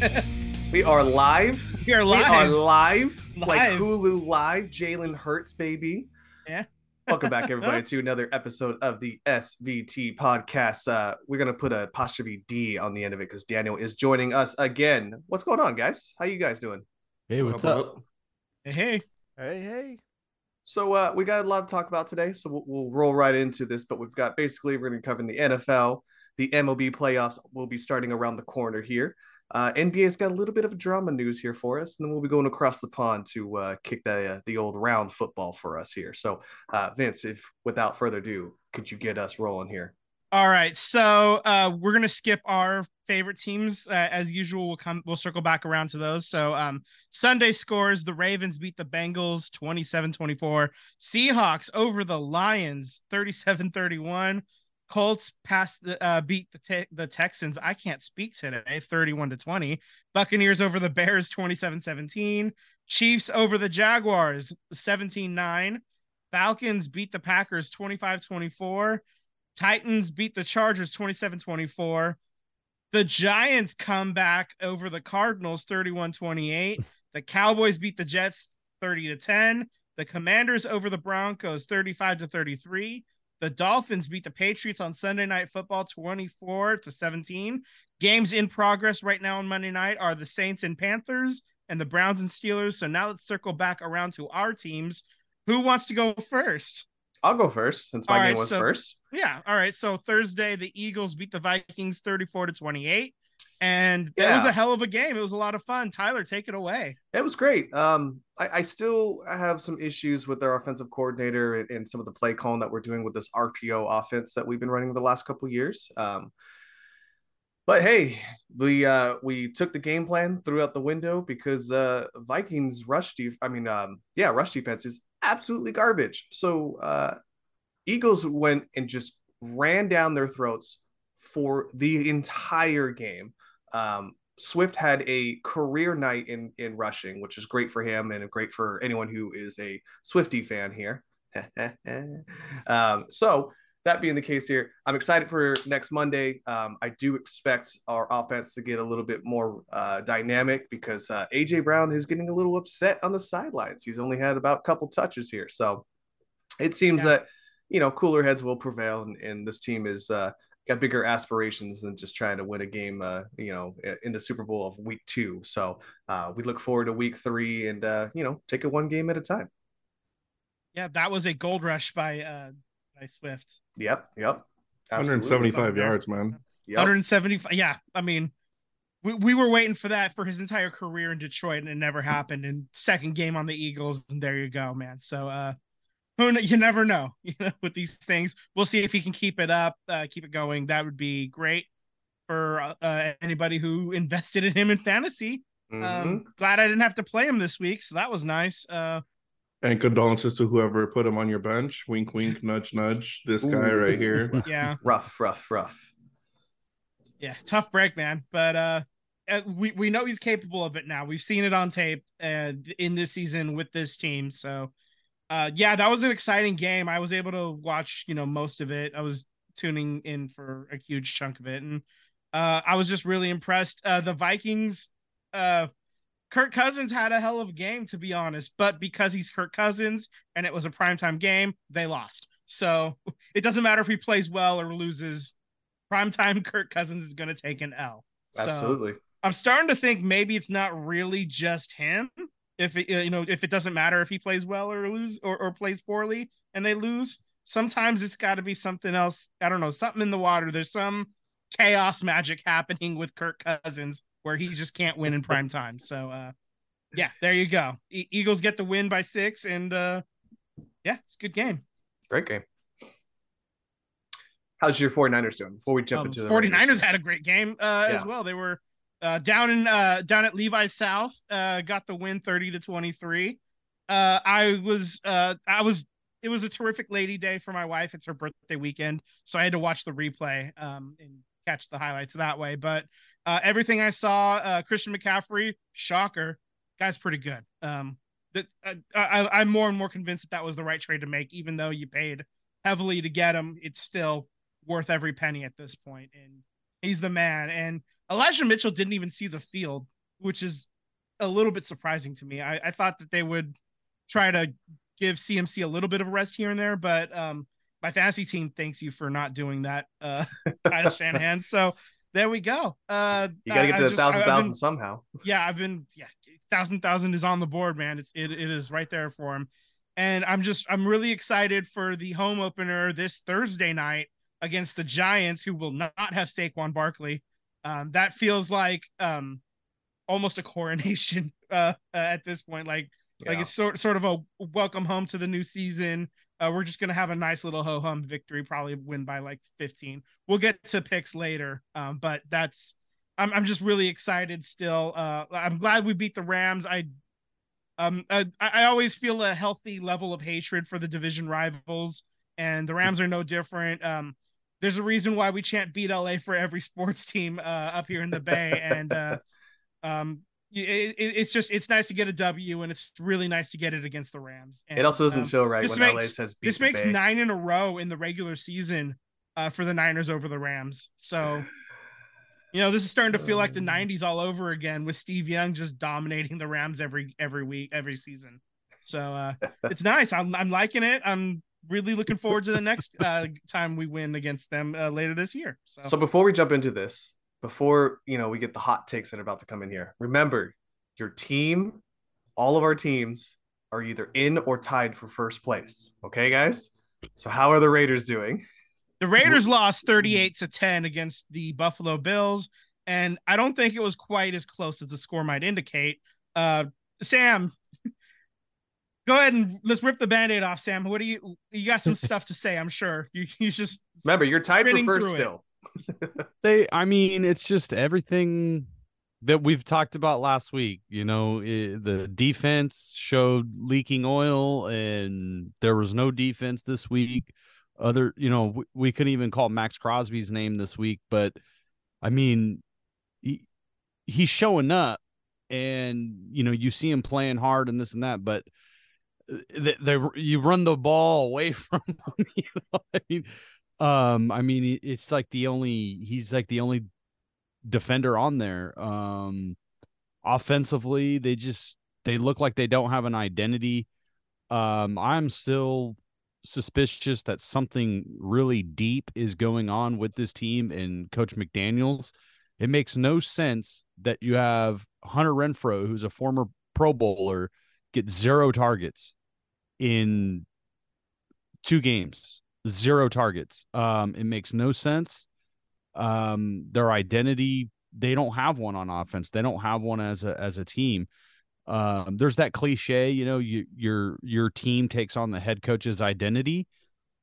we are live. We are live. We are live, Live. like Hulu Live. Jalen Hurts, baby. Yeah. Welcome back, everybody, to another episode of the SVT podcast. Uh, we're gonna put a apostrophe D on the end of it because Daniel is joining us again. What's going on, guys? How you guys doing? Hey, what's up? Hey, hey. Hey, hey. So uh, we got a lot to talk about today, so we'll, we'll roll right into this. But we've got basically we're going to cover the NFL, the MLB playoffs will be starting around the corner here. Uh, NBA's got a little bit of drama news here for us, and then we'll be going across the pond to uh, kick the uh, the old round football for us here. So, uh, Vince, if without further ado, could you get us rolling here? All right, so uh, we're gonna skip our favorite teams uh, as usual. We'll come, we'll circle back around to those. So, um, Sunday scores: the Ravens beat the Bengals 27-24. Seahawks over the Lions 37-31. Colts passed the uh, beat the te- the Texans. I can't speak today 31 to 20. Buccaneers over the Bears 27-17. Chiefs over the Jaguars 17-9. Falcons beat the Packers 25-24. Titans beat the Chargers 27-24. The Giants come back over the Cardinals 31-28. The Cowboys beat the Jets 30 to 10. The Commanders over the Broncos 35 to 33. The Dolphins beat the Patriots on Sunday Night Football 24 to 17. Games in progress right now on Monday night are the Saints and Panthers and the Browns and Steelers. So now let's circle back around to our teams. Who wants to go first? I'll go first since my All game right, was so- first. Yeah. All right. So Thursday, the Eagles beat the Vikings 34 to 28. And it was a hell of a game. It was a lot of fun. Tyler, take it away. It was great. Um, I, I still have some issues with their offensive coordinator and, and some of the play calling that we're doing with this RPO offense that we've been running the last couple of years. Um, but hey, we uh, we took the game plan throughout the window because uh, Vikings rush def- I mean, um, yeah, rush defense is absolutely garbage. So uh, Eagles went and just ran down their throats for the entire game. Um, Swift had a career night in in rushing, which is great for him and great for anyone who is a Swifty fan here. um, so that being the case here, I'm excited for next Monday. Um, I do expect our offense to get a little bit more uh, dynamic because uh, AJ Brown is getting a little upset on the sidelines. He's only had about a couple touches here, so it seems Yeah. that you know cooler heads will prevail, and, and this team is uh, got bigger aspirations than just trying to win a game, uh, you know, in the Super Bowl of Week Two. So uh, we look forward to Week Three, and uh, you know, take it one game at a time. Yeah, that was a gold rush by uh by Swift. Yep, yep. Absolutely. 175 yards, man. Yep. 175. Yeah, I mean, we, we were waiting for that for his entire career in Detroit, and it never happened. And second game on the Eagles, and there you go, man. So, uh, who you never know, you know, with these things. We'll see if he can keep it up, uh, keep it going. That would be great for uh, anybody who invested in him in fantasy. Mhm. Um, glad I didn't have to play him this week, so that was nice. Uh, And condolences to whoever put him on your bench. Wink, wink, nudge, nudge. This guy right here. yeah. rough, rough, rough. Yeah, tough break, man. But uh, uh, we we know he's capable of it now. We've seen it on tape uh, in this season with this team. So, uh, yeah, that was an exciting game. I was able to watch, you know, most of it. I was tuning in for a huge chunk of it, and uh, I was just really impressed. Uh, the Vikings, uh, Kirk Cousins had a hell of a game, to be honest. But because he's Kirk Cousins and it was a primetime game, they lost. So it doesn't matter if he plays well or loses. Primetime Kirk Cousins is going to take an L. So Absolutely. I'm starting to think maybe it's not really just him. If it, you know, if it doesn't matter if he plays well or lose or, or plays poorly and they lose, sometimes it's got to be something else. I don't know, something in the water. There's some chaos magic happening with Kirk Cousins where he just can't win in prime time. So, uh, yeah, there you go. E- Eagles get the win by six, and uh, yeah, it's a good game. Great game. How's your 49ers doing before we jump Um, into the 49ers Raiders? had a great game uh, as well. They were uh, down in uh, down at Levi South, uh, got the win 30 to 23. Uh, I was uh, I was it was a terrific lady day for my wife. It's her birthday weekend, so I had to watch the replay um, and catch the highlights that way. But uh, everything I saw, Christian McCaffrey, shocker, guy's pretty good. Um, that I, I'm more and more convinced that that was the right trade to make, even though you paid heavily to get him. It's still worth every penny at this point. And He's the man. And Elijah Mitchell didn't even see the field, which is a little bit surprising to me. I, I thought that they would try to give CMC a little bit of a rest here and there, but um, my fantasy team thanks you for not doing that, uh, Kyle Shanahan. So there we go. Uh, you gotta get to a thousand thousand somehow. Yeah, I've been yeah, thousand thousand is on the board, man. It's it, it is right there for him, and I'm just I'm really excited for the home opener this Thursday night against the Giants, who will not have Saquon Barkley. Um, that feels like um almost a coronation uh, at this point. Like yeah. like it's sort sort of a welcome home to the new season. Uh, we're just gonna have a nice little ho hum victory, probably win by like 15. We'll get to picks later, um, but that's I'm I'm just really excited still. Uh, I'm glad we beat the Rams. I um I, I always feel a healthy level of hatred for the division rivals, and the Rams are no different. Um, there's a reason why we chant beat LA for every sports team uh, up here in the Bay, and uh, um, it, it, it's just it's nice to get a W, and it's really nice to get it against the Rams. And, it also doesn't um, feel right when makes, LA says beat. this makes nine in a row in the regular season uh, for the Niners over the Rams. So. You know, this is starting to feel like the '90s all over again, with Steve Young just dominating the Rams every every week, every season. So uh, it's nice. I'm I'm liking it. I'm really looking forward to the next uh, time we win against them uh, later this year. So. so before we jump into this, before you know we get the hot takes that are about to come in here remember your team all of our teams are either in or tied for first place okay guys so how are the raiders doing the raiders lost 38 to 10 against the buffalo bills and i don't think it was quite as close as the score might indicate uh sam go ahead and let's rip the band-aid off sam what do you you got some stuff to say i'm sure you, you just remember you're tied for first still they, I mean, it's just everything that we've talked about last week. You know, it, the defense showed leaking oil, and there was no defense this week. Other, you know, we, we couldn't even call Maxx Crosby's name this week, but I mean, he, he's showing up, and you know, you see him playing hard and this and that, but they, they you run the ball away from him. You know, I mean, um, I mean, it's like the only he's like the only defender on there. Um, offensively, they just they look like they don't have an identity. Um, I'm still suspicious that something really deep is going on with this team and Coach McDaniels. It makes no sense that you have Hunter Renfrow, who's a former Pro Bowler, get zero targets in two games zero targets. Um, it makes no sense. Um, their identity, they don't have one on offense. They don't have one as a as a team. Um, there's that cliche, you know, you, your your team takes on the head coach's identity.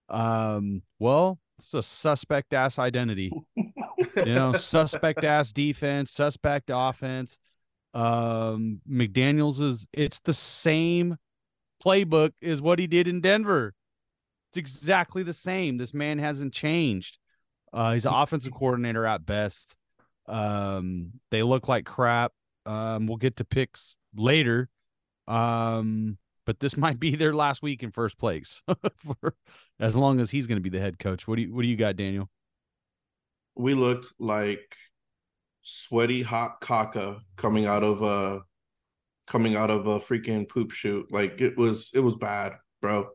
Um, well, it's a suspect ass identity. you know, suspect ass defense, suspect offense. Um, McDaniels is it's the same playbook is what he did in Denver. It's exactly the same. This man hasn't changed. Uh, he's an offensive coordinator at best. Um, they look like crap. Um, we'll get to picks later. Um, but this might be their last week in first place for as long as he's going to be the head coach. What do you what do you got, Daniel? We looked like sweaty hot caca coming out of a coming out of a freaking poop shoot. Like it was it was bad, bro.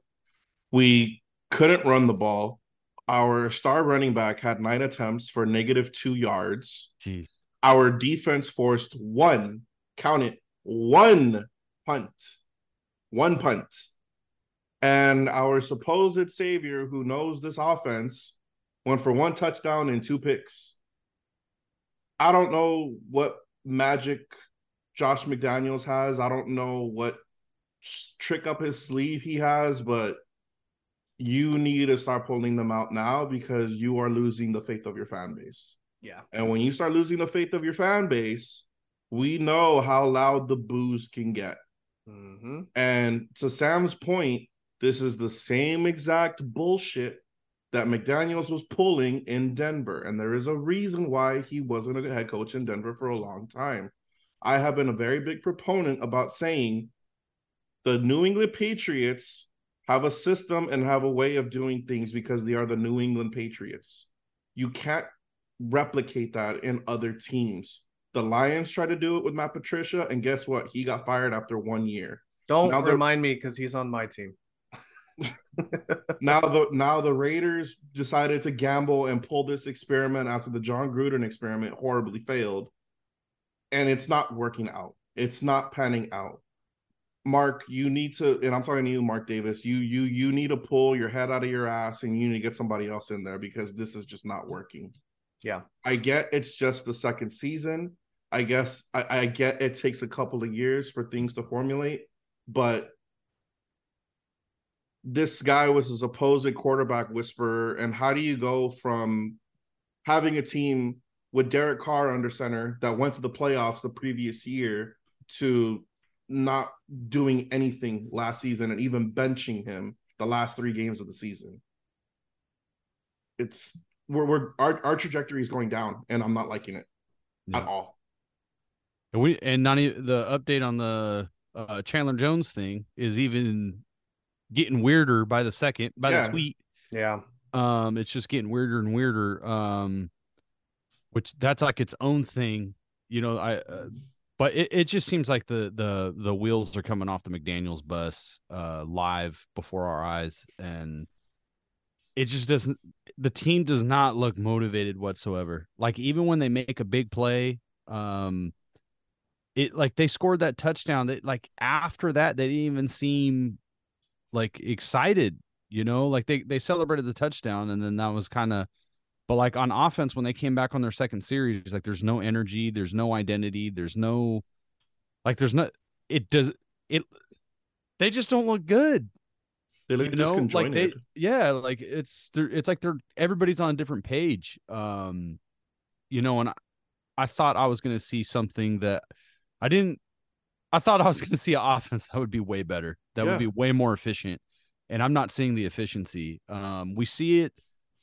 We couldn't run the ball. Our star running back had nine attempts for negative two yards. Jeez. Our defense forced one, count it, one punt. One punt. And our supposed savior who knows this offense went for one touchdown and two picks. I don't know what magic Josh McDaniels has. I don't know what trick up his sleeve he has, but you need to start pulling them out now because you are losing the faith of your fan base. Yeah. And when you start losing the faith of your fan base, we know how loud the boos can get. Mm-hmm. And to Sam's point, this is the same exact bullshit that McDaniels was pulling in Denver. And there is a reason why he wasn't a head coach in Denver for a long time. I have been a very big proponent about saying the New England Patriots have a system and have a way of doing things because they are the New England Patriots. You can't replicate that in other teams. The Lions tried to do it with Matt Patricia, and guess what? He got fired after one year. Don't Now remind me because he's on my team. now the now the Raiders decided to gamble and pull this experiment after the Jon Gruden experiment horribly failed, and it's not working out. It's not panning out. Mark, you need to, and I'm talking to you, Mark Davis. You you you need to pull your head out of your ass and you need to get somebody else in there because this is just not working. Yeah. I get it's just the second season. I guess I, I get it takes a couple of years for things to formulate, but this guy was a supposed quarterback whisperer. And how do you go from having a team with Derek Carr under center that went to the playoffs the previous year to not doing anything last season and even benching him the last three games of the season? It's we're, we're our, our trajectory is going down and I'm not liking it at all. And we and not even the update on the uh, Chandler Jones thing is even getting weirder by the second by Yeah. the tweet. Yeah. Um, it's just getting weirder and weirder. Um, which that's like its own thing, you know. I, uh, but it, it just seems like the the the wheels are coming off the McDaniel's bus, uh, live before our eyes, and it just doesn't. The team does not look motivated whatsoever. Like even when they make a big play, um, it like they scored that touchdown. That like after that, they didn't even seem like excited you know like they they celebrated the touchdown and then that was kind of but like on offense when they came back on their second series like there's no energy there's no identity there's no like there's no it does it they just don't look good. They look you know like they yeah like it's they're it's like they're everybody's on a different page um you know and I, I thought I was going to see something that I didn't I thought I was going to see an offense that would be way better that Yeah. would be way more efficient and I'm not seeing the efficiency. Um we see it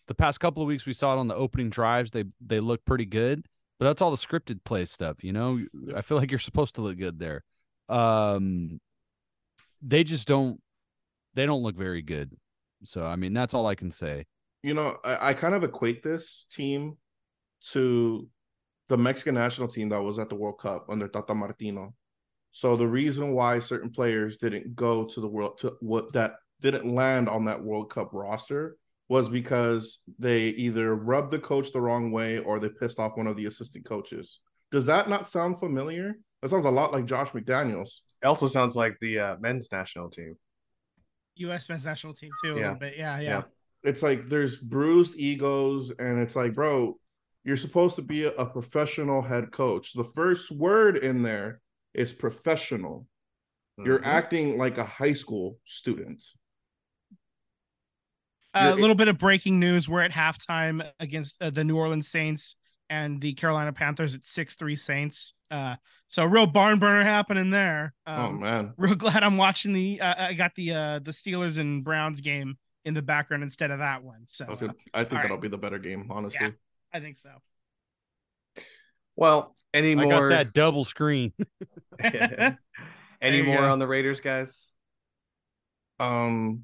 the past couple of weeks we saw it on the opening drives they they look pretty good but that's all the scripted play stuff you know? I feel like you're supposed to look good there. Um they just don't they don't look very good. So I mean that's all I can say. You know, I, I kind of equate this team to the Mexican national team that was at the World Cup under Tata Martino. So the reason why certain players didn't go to the world to what that didn't land on that World Cup roster was because they either rubbed the coach the wrong way or they pissed off one of the assistant coaches. Does that not sound familiar? That sounds a lot like Josh McDaniels. It also sounds like the uh, men's national team. U.S. men's national team too. A Yeah. little bit. Yeah, yeah. Yeah. it's like there's bruised egos and it's like bro you're supposed to be a, a professional head coach the first word in there is professional you're Mhm. acting like a high school student Uh, a little bit of breaking news. We're at halftime against uh, the New Orleans Saints and the Carolina Panthers at six three Saints. Uh, so a real barn burner happening there. oh Um, man real glad I'm watching the. Uh, I got the uh, the Steelers and Browns game in the background instead of that one. So I, was uh, gonna- I think that'll right. be the better game honestly I think so. Well, any I more? got that double screen any more go. on the Raiders, guys? um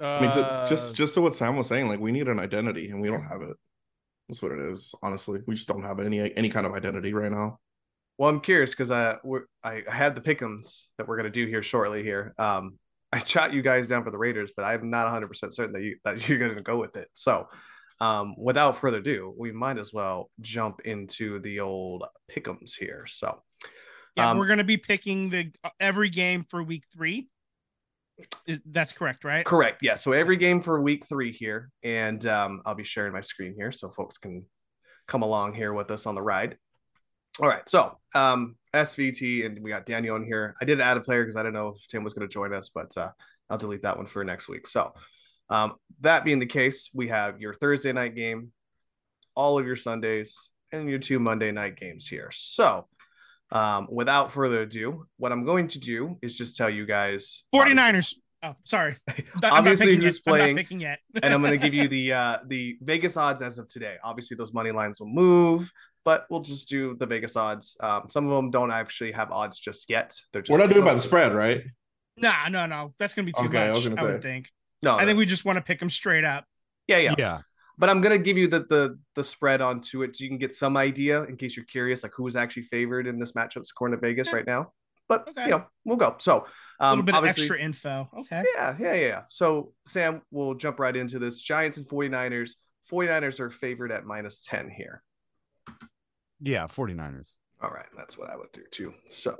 i mean to, Uh, just just to what sam was saying like we need an identity and we don't have it that's what it is honestly we just don't have any any kind of identity right now Well, I'm curious because I we're, I I had the pickums that we're gonna do here shortly. Here, um, I shot you guys down for the Raiders, but I'm not 100 percent certain that you that you're gonna go with it. So, um, without further ado, we might as well jump into the old pickums here. So, Yeah, Um, we're gonna be picking the uh, every game for week three. Is that's correct, right? correct, yeah. So every game for week three here, and um, I'll be sharing my screen here so folks can come along here with us on the ride. All right, so um, SVT, and we got Daniel in here. I did add a player because I didn't know if Tim was going to join us, but uh, I'll delete that one for next week. So, um, that being the case, we have your Thursday night game, all of your Sundays, and your two Monday night games here. So, um, without further ado, what I'm going to do is just tell you guys 49ers. Oh, sorry. I'm not Obviously, picking who's yet. I'm not playing, yet. and I'm going to give you the uh, the Vegas odds as of today. Obviously, those money lines will move, but we'll just do the Vegas odds. Um, some of them don't actually have odds just yet. They're just we're not doing by the spread right Nah, no, no. That's gonna be too Okay, I much. was I, gonna would say. think. No, I no. think we just want to pick them straight up. yeah, yeah, yeah but I'm gonna give you the the the spread onto it so you can get some idea in case you're curious, like who is actually favored in this matchup according to Vegas Okay. right now. But Okay. you know, we'll go. So A um little bit of extra info. Okay. yeah, yeah, yeah, yeah. So Sam, we'll jump right into this. Giants and 49ers. 49ers are favored at minus 10 here. Yeah, 49ers. All right, that's what I would do too. So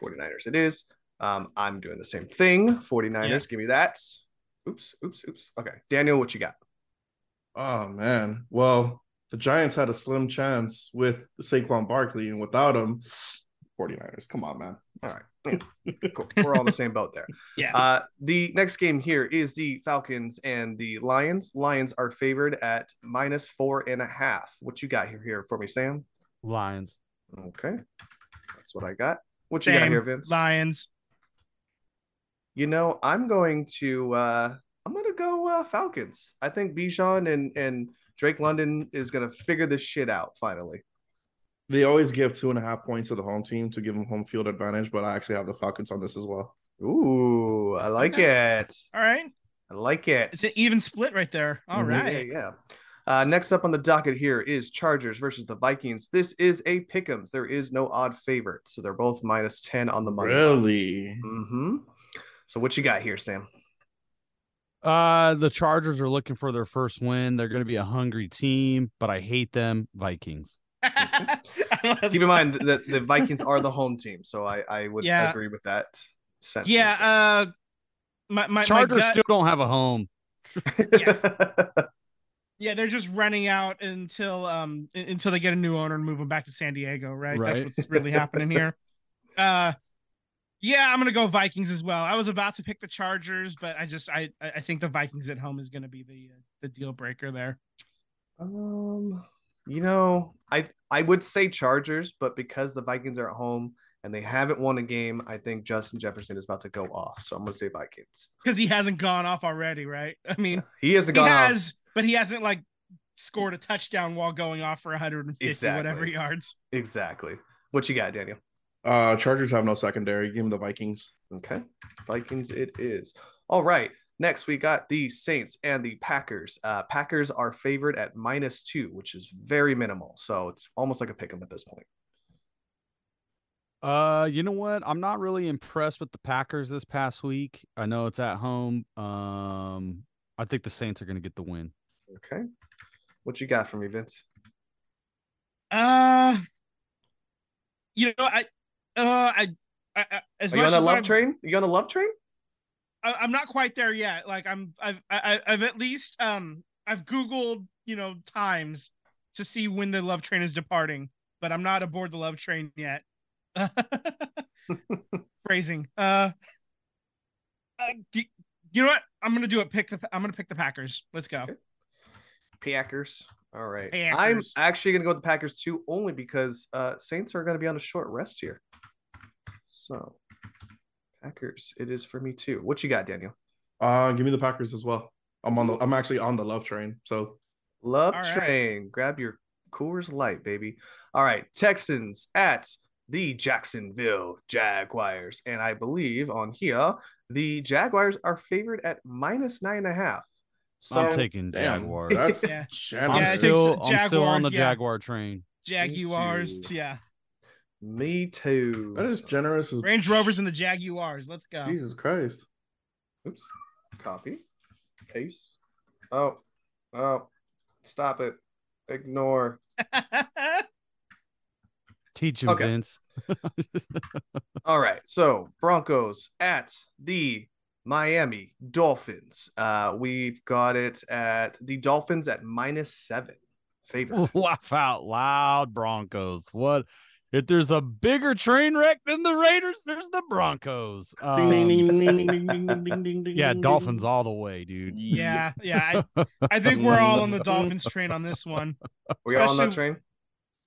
49ers it is. Um, I'm doing the same thing. 49ers, Yeah. give me that. Oops, oops, oops. Okay. Daniel, what you got? Oh man. Well, the Giants had a slim chance with Saquon Barkley, and without him, 49ers. Come on, man. All right. Cool. We're all in the same boat there. Yeah. Uh, the next game here is the Falcons and the Lions. Lions are favored at minus four and a half. What you got here, here for me, Sam? Lions. Okay. That's what I got. What you got here, Vince? Lions. You know, I'm going to uh I'm gonna go uh Falcons. I think Bijan and and Drake London is gonna figure this shit out finally. They always give two and a half points to the home team to give them home field advantage, but I actually have the Falcons on this as well. Ooh, I like Okay. it. All right. I like it. It's an even split right there. All Mhm. Yeah, right. Yeah, yeah. Uh, next up on the docket here is Chargers versus the Vikings. This is a pick'ems. There is no odd favorite, so they're both minus ten on the money. Really? Mm-hmm. So what you got here, Sam? Uh, the Chargers are looking for their first win. They're going to be a hungry team, but I hate them. Vikings. Keep in mind that the Vikings are the home team, so I I would Yeah. agree with that. sentiment. yeah. Uh, my, my, my Chargers gut- still don't have a home. yeah, yeah, they're just running out until um until they get a new owner and move them back to San Diego, right? Right. That's what's really happening here. Uh yeah, I'm gonna go Vikings as well. I was about to pick the Chargers, but I just I I think the Vikings at home is gonna be the uh, the deal breaker there. Um, you know, I I would say Chargers, but because the Vikings are at home and they haven't won a game, I think Justin Jefferson is about to go off. So I'm gonna say Vikings. Because he hasn't gone off already, right? I mean, He hasn't he gone off. has, but he hasn't like scored a touchdown while going off for 150 Exactly. whatever yards. Exactly. What you got, Daniel? Uh, Chargers have no secondary. Give them the Vikings. Okay. Vikings it is. All right. Next, we got the Saints and the Packers. Uh, Packers are favored at minus two, which is very minimal. So it's almost like a pick 'em at this point. Uh, you know what? I'm not really impressed with the Packers this past week. I know it's at home. Um, I think the Saints are going to get the win. Okay. What you got for me, Vince? Uh you know, I uh I, I, I as Are you much on a as love I'm- train? You on a love train? I, I'm not quite there yet. Like I'm, I've, I, I've at least, um, I've Googled, you know, times to see when the love train is departing, but I'm not aboard the love train yet. Phrasing. Uh, uh, do- you know what? I'm gonna do it. Pick the. I'm gonna pick the Packers. Let's go. Okay. Packers. All right. Packers. I'm actually gonna go with the Packers too, only because uh Saints are gonna be on a short rest here. So Packers, it is for me too. What you got, Daniel? Uh, give me the Packers as well. I'm on the. I'm actually on the love train. So Love All right. train. Grab your Coors Light, baby. All right, Texans at the Jacksonville Jaguars, and I believe on here the Jaguars are favored at minus nine and a half. So I'm taking damn, Jaguars. That's Yeah. generous. I'm Yeah, still, so. I'm still on the yeah. Jaguar train. Jaguars. Yeah. Me too. that is generous. as- Range Rovers and the Jaguars. Let's go. Jesus Christ. Oops. Copy. Paste. Oh. Oh. Stop it. Ignore. Teach him, Okay. Vince. All right. So Broncos at the Miami Dolphins. Uh, we've got it at the Dolphins at minus seven. Favorite. Laugh out loud, Broncos. What? if there's a bigger train wreck than the Raiders, there's the Broncos. Um, yeah, Dolphins all the way, dude. Yeah, yeah. I, I, think we're all on the Dolphins train on this one. We all on that train.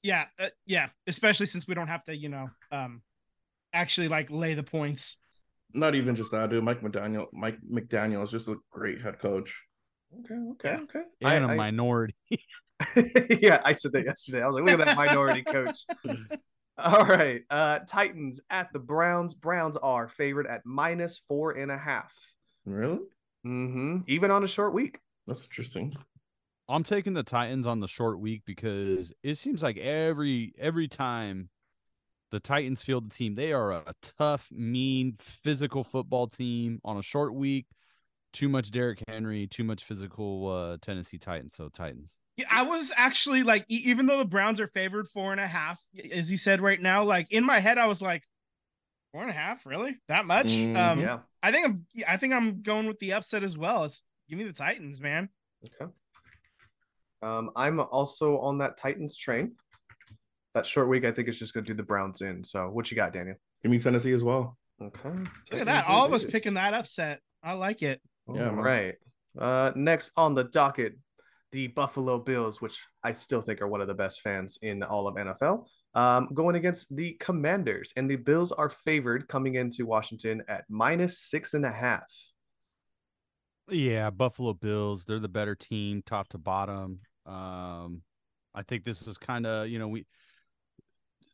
Yeah, uh, yeah. Especially since we don't have to, you know, um, actually like lay the points. Not even just that, dude. Mike McDaniel. Mike McDaniel is just a great head coach. Okay, okay, okay. And I, a I, minority. yeah, I said that yesterday. I was like, look at that minority coach. All right. Uh Titans at the Browns. Browns are favored at minus four and a half. Really? Mm-hmm. Even on a short week. That's interesting. I'm taking the Titans on the short week because it seems like every every time the Titans field the team, they are a tough, mean, physical football team on a short week. Too much Derrick Henry, too much physical uh, Tennessee Titans. So Titans. Yeah, I was actually like, e- even though the Browns are favored four and a half, as he said right now, like in my head, I was like, four and a half, really? That much? Mm, um, yeah. I think I'm, I think I'm going with the upset as well. It's give me the Titans, man. Okay. Um, I'm also on that Titans train. That short week, I think it's just going to do the Browns in. So, what you got, Daniel? Give me Tennessee as well. Okay. Look at that. All of us picking that upset. I like it. Yeah, All man. right. Uh, next on the docket, the Buffalo Bills, which I still think are one of the best fans in all of NFL, um, going against the Commanders, and the Bills are favored coming into Washington at minus six and a half. Yeah, Buffalo Bills, they're the better team, top to bottom. Um, I think this is kind of, you know, we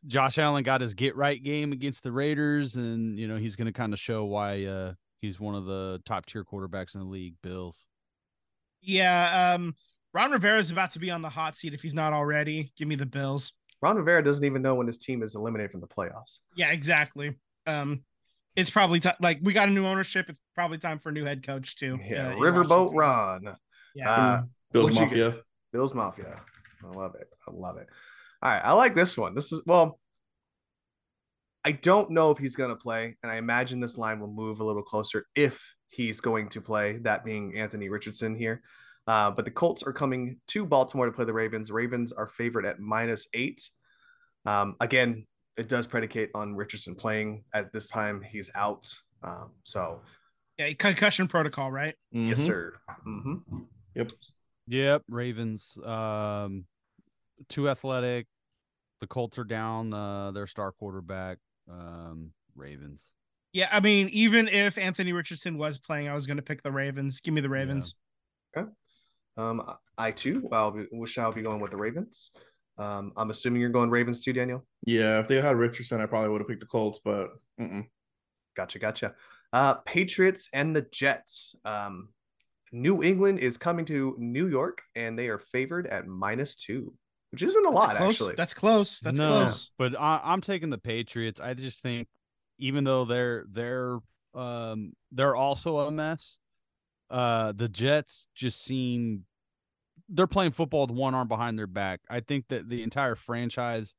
Josh Allen got his get right game against the Raiders, and you know, he's gonna kind of show why uh he's one of the top tier quarterbacks in the league, Bills. Yeah. Um, Ron Rivera is about to be on the hot seat if he's not already. Give me the Bills. Ron Rivera doesn't even know when his team is eliminated from the playoffs. Yeah, exactly. Um, it's probably ti like we got a new ownership. It's probably time for a new head coach too. Yeah, uh, Riverboat Washington. Ron. Yeah. Uh, Bills what you Mafia. Bills Mafia. I love it. I love it. All right. I like this one. This is, well, I don't know if he's going to play, and I imagine this line will move a little closer if he's going to play, that being Anthony Richardson here. Uh, but the Colts are coming to Baltimore to play the Ravens. Ravens are favored at minus eight. Um, again, it does predicate on Richardson playing at this time. He's out. Um, so, yeah, concussion protocol, right? yes, Mhm. sir. hmm Yep. Yep, Ravens. Um, too athletic. The Colts are down. Uh, their star quarterback. Um, Ravens. Yeah, I mean, even if Anthony Richardson was playing, I was going to pick the Ravens. Give me the Ravens. Um, I too, I'll be, shall be going with the Ravens. Um, I'm assuming you're going Ravens too, Daniel. Yeah, if they had Richardson, I probably would have picked the Colts, but mm-mm. Gotcha, gotcha. Uh, Patriots and the Jets. Um, New England is coming to New York, and they are favored at minus two, which isn't a That's lot close. actually. That's close. That's no, close. but I, I'm taking the Patriots. I just think, even though they're they're um they're also a mess, uh, the Jets just seem they're playing football with one arm behind their back. I think that the entire franchise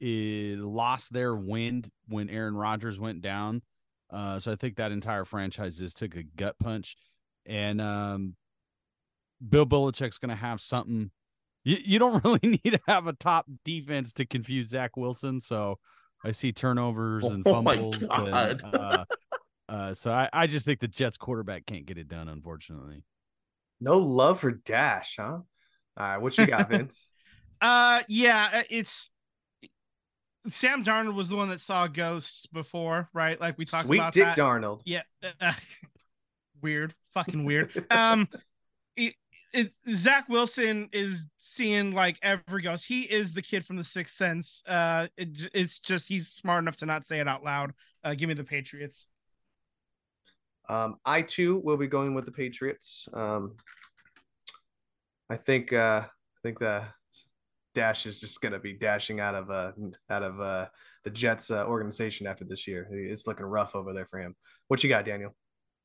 is lost their wind when Aaron Rodgers went down. Uh, so I think that entire franchise just took a gut punch, and um, Bill Belichick's going to have something. You you don't really need to have a top defense to confuse Zach Wilson. So I see turnovers and Oh fumbles. God. and, uh, uh, so I, I just think the Jets quarterback can't get it done, unfortunately. no love for Dash, huh? All right, what you got, Vince? Uh, yeah, uh, it's Sam Darnold was the one that saw ghosts before, right? Like we talked Sweet about Dick that. Darnold. Yeah, uh, weird, fucking weird. Um, it, it, Zach Wilson is seeing like every ghost. He is the kid from the Sixth Sense. Uh, it, it's just he's smart enough to not say it out loud. Uh, give me the Patriots. Um, I too will be going with the Patriots. Um, I think uh, I think the Dash is just gonna be dashing out of uh out of uh the Jets uh, organization after this year. It's looking rough over there for him. What you got, Daniel?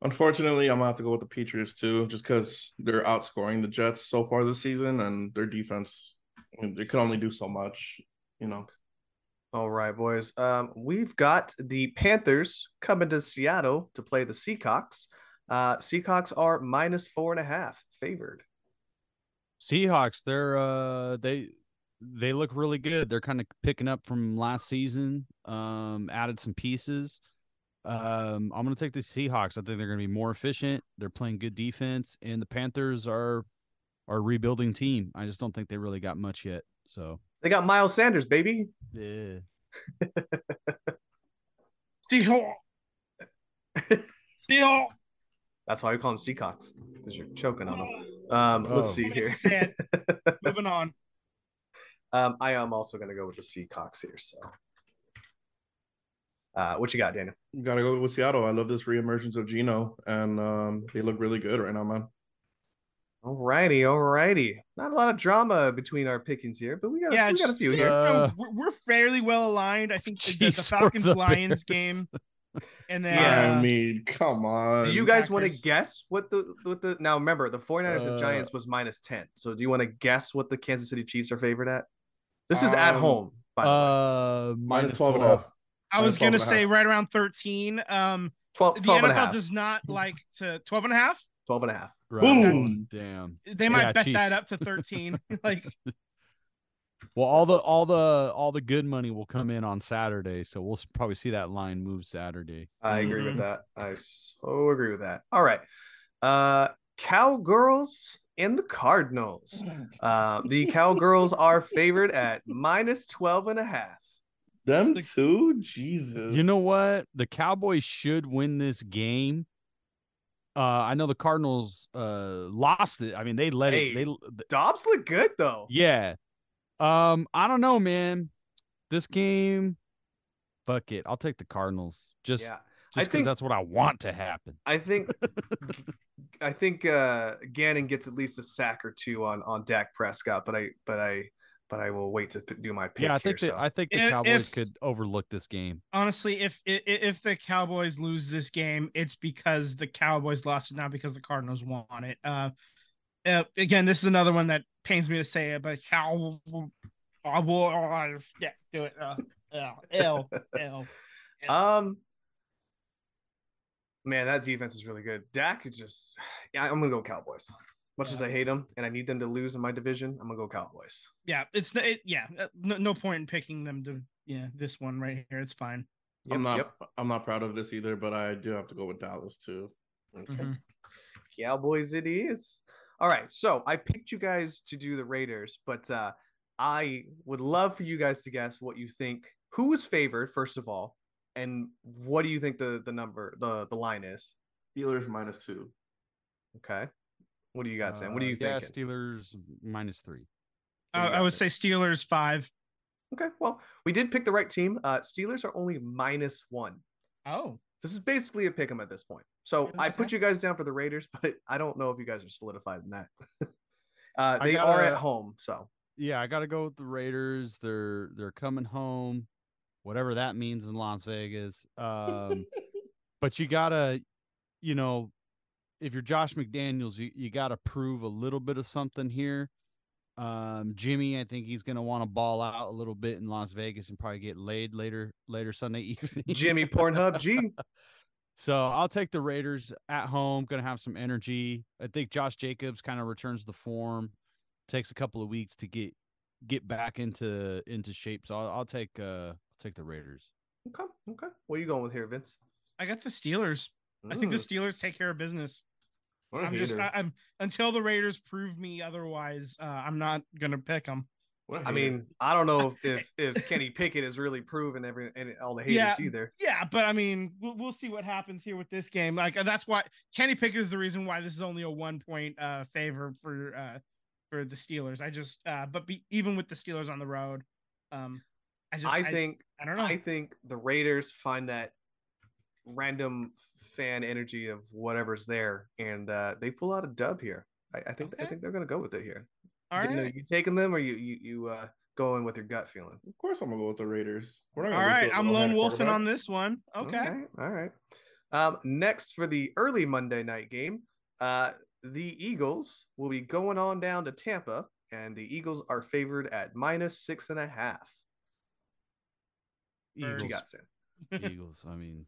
unfortunately, I'm gonna have to go with the Patriots too, just because they're outscoring the Jets so far this season, and their defense they can only do so much. You know, All right, boys. Um, we've got the Panthers coming to Seattle to play the Seahawks. Uh, Seahawks are minus four and a half favored. Seahawks, they're uh they they look really good. They're kind of picking up from last season. Um, added some pieces. Um, I'm gonna take the Seahawks. I think they're gonna be more efficient. They're playing good defense, and the Panthers are are rebuilding team. I just don't think they really got much yet. So They got Miles Sanders, baby. yeah. Seahawk. Seahawk. That's why we call them Seahawks because you're choking on them. Um, let's Oh. see here. Moving on. um, I am also going to go with the Seahawks here. So, uh, what you got, Daniel? you gotta go with Seattle. I love this reemergence of Geno, and um, they look really good right now, man. Alrighty, alrighty. Not a lot of drama between our pickings here, but we got, Yeah, we got a few yeah, here. no, Uh, we're, we're fairly well aligned. I think the, the Falcons the Lions Bears? game, and then Yeah. uh, I mean, come on. Do you guys want to guess what the what the now remember the 49ers and Uh, Giants was minus 10. So do you want to guess what the Kansas City Chiefs are favored at? This is at Um, home, by the way. Uh, minus 12 and a half. I was Minus gonna say right around thirteen. Um, 12, the 12 and a NFL half. does not like to 12 and a half. 12 and a half. Right. Boom. Damn. They might Yeah, bet that up to 13. like, Well, all the all the all the good money will come in on Saturday, so we'll probably see that line move Saturday. I agree Mhm. with that. I so agree with that. All right. Uh Cowgirls and the Cardinals. Uh, the Cowgirls are favored at minus 12 and a half. Them The- two? Jesus. You know what? The Cowboys should win this game. Uh, I know the Cardinals uh lost it. I mean, they let Hey. it. They th- Dobbs look good though. yeah. Um, I don't know, man. This game, fuck it. I'll take the Cardinals. Just yeah. Just because that's what I want to happen. I think I think uh Gannon gets at least a sack or two on on Dak Prescott, but I but I but I will wait to p- do my pick Yeah, I here. think so. I think the If- Cowboys if- could overlook this game. honestly, if i- i- if the Cowboys lose this game, it's because the Cowboys lost it, not because the Cardinals won it. Uh, uh again, this is another one that pains me to say it, but Cow Cowboys, yeah, do it. Uh, yeah, L L. Um, man, that defense is really good. Dak is just, yeah, I'm gonna go Cowboys. Much as I hate them and I need them to lose in my division, I'm gonna go Cowboys. Yeah, it's it, yeah, uh, no, no point in picking them to yeah this one right here. It's fine. I'm not. Yep. I'm not proud of this either, but I do have to go with Dallas too. Okay. Mhm. Cowboys it is. All right, so I picked you guys to do the Raiders, but uh I would love for you guys to guess what you think. Who is favored, first of all, and what do you think the the number the the line is? Steelers minus two. Okay, what do you got, Sam? What do Uh, you yeah, think? Steelers minus three. What do I, you I got, would Vince? say Steelers five. Okay, well, we did pick the right team. Uh Steelers are only minus one. Oh, This is basically a pick 'em at this point. So Okay. I put you guys down for the Raiders, but I don't know if you guys are solidified in that. uh, I they are at home, so Yeah, I got to go with the Raiders. They're they're coming home, whatever that means in Las Vegas. Um, but you gotta, you know, if you're Josh McDaniels, you, you got to prove a little bit of something here. Um, Jimmy, I think he's gonna want to ball out a little bit in Las Vegas and probably get laid later later Sunday evening. Jimmy Pornhub G. So I'll take the Raiders at home. Going to have some energy. I think Josh Jacobs kind of returns the form. Takes a couple of weeks to get get back into into shape. So I'll, I'll take uh I'll take the Raiders. Okay, okay. What are you going with here, Vince? I got the Steelers. I think the Mm, Steelers take care of business. What a I'm just hater. I, I'm until the Raiders prove me otherwise. Uh, I'm not gonna pick them. What a I hater. mean, I don't know if if, if Kenny Pickett has really proven every and all the haters Yeah. either. Yeah, but I mean, we'll, we'll see what happens here with this game. Like uh, that's why Kenny Pickett is the reason why this is only a one point uh favor for uh for the Steelers. I just uh but be, even with the Steelers on the road, um, I just I I, think I don't know. I think the Raiders find that random fan energy of whatever's there, and uh, they pull out a dub here. I, I think I think they're gonna go with it here. All Didn't know you taking them or you you you uh, going with your gut feeling? of course I'm gonna go with the Raiders. We're not all gonna lose right. to a I'm lone wolfing on this one. Okay. all right. Um, next for the early Monday night game, uh, the Eagles will be going on down to Tampa, and the Eagles are favored at minus six and a half. What Eagles. you got, Sam? Eagles. I mean,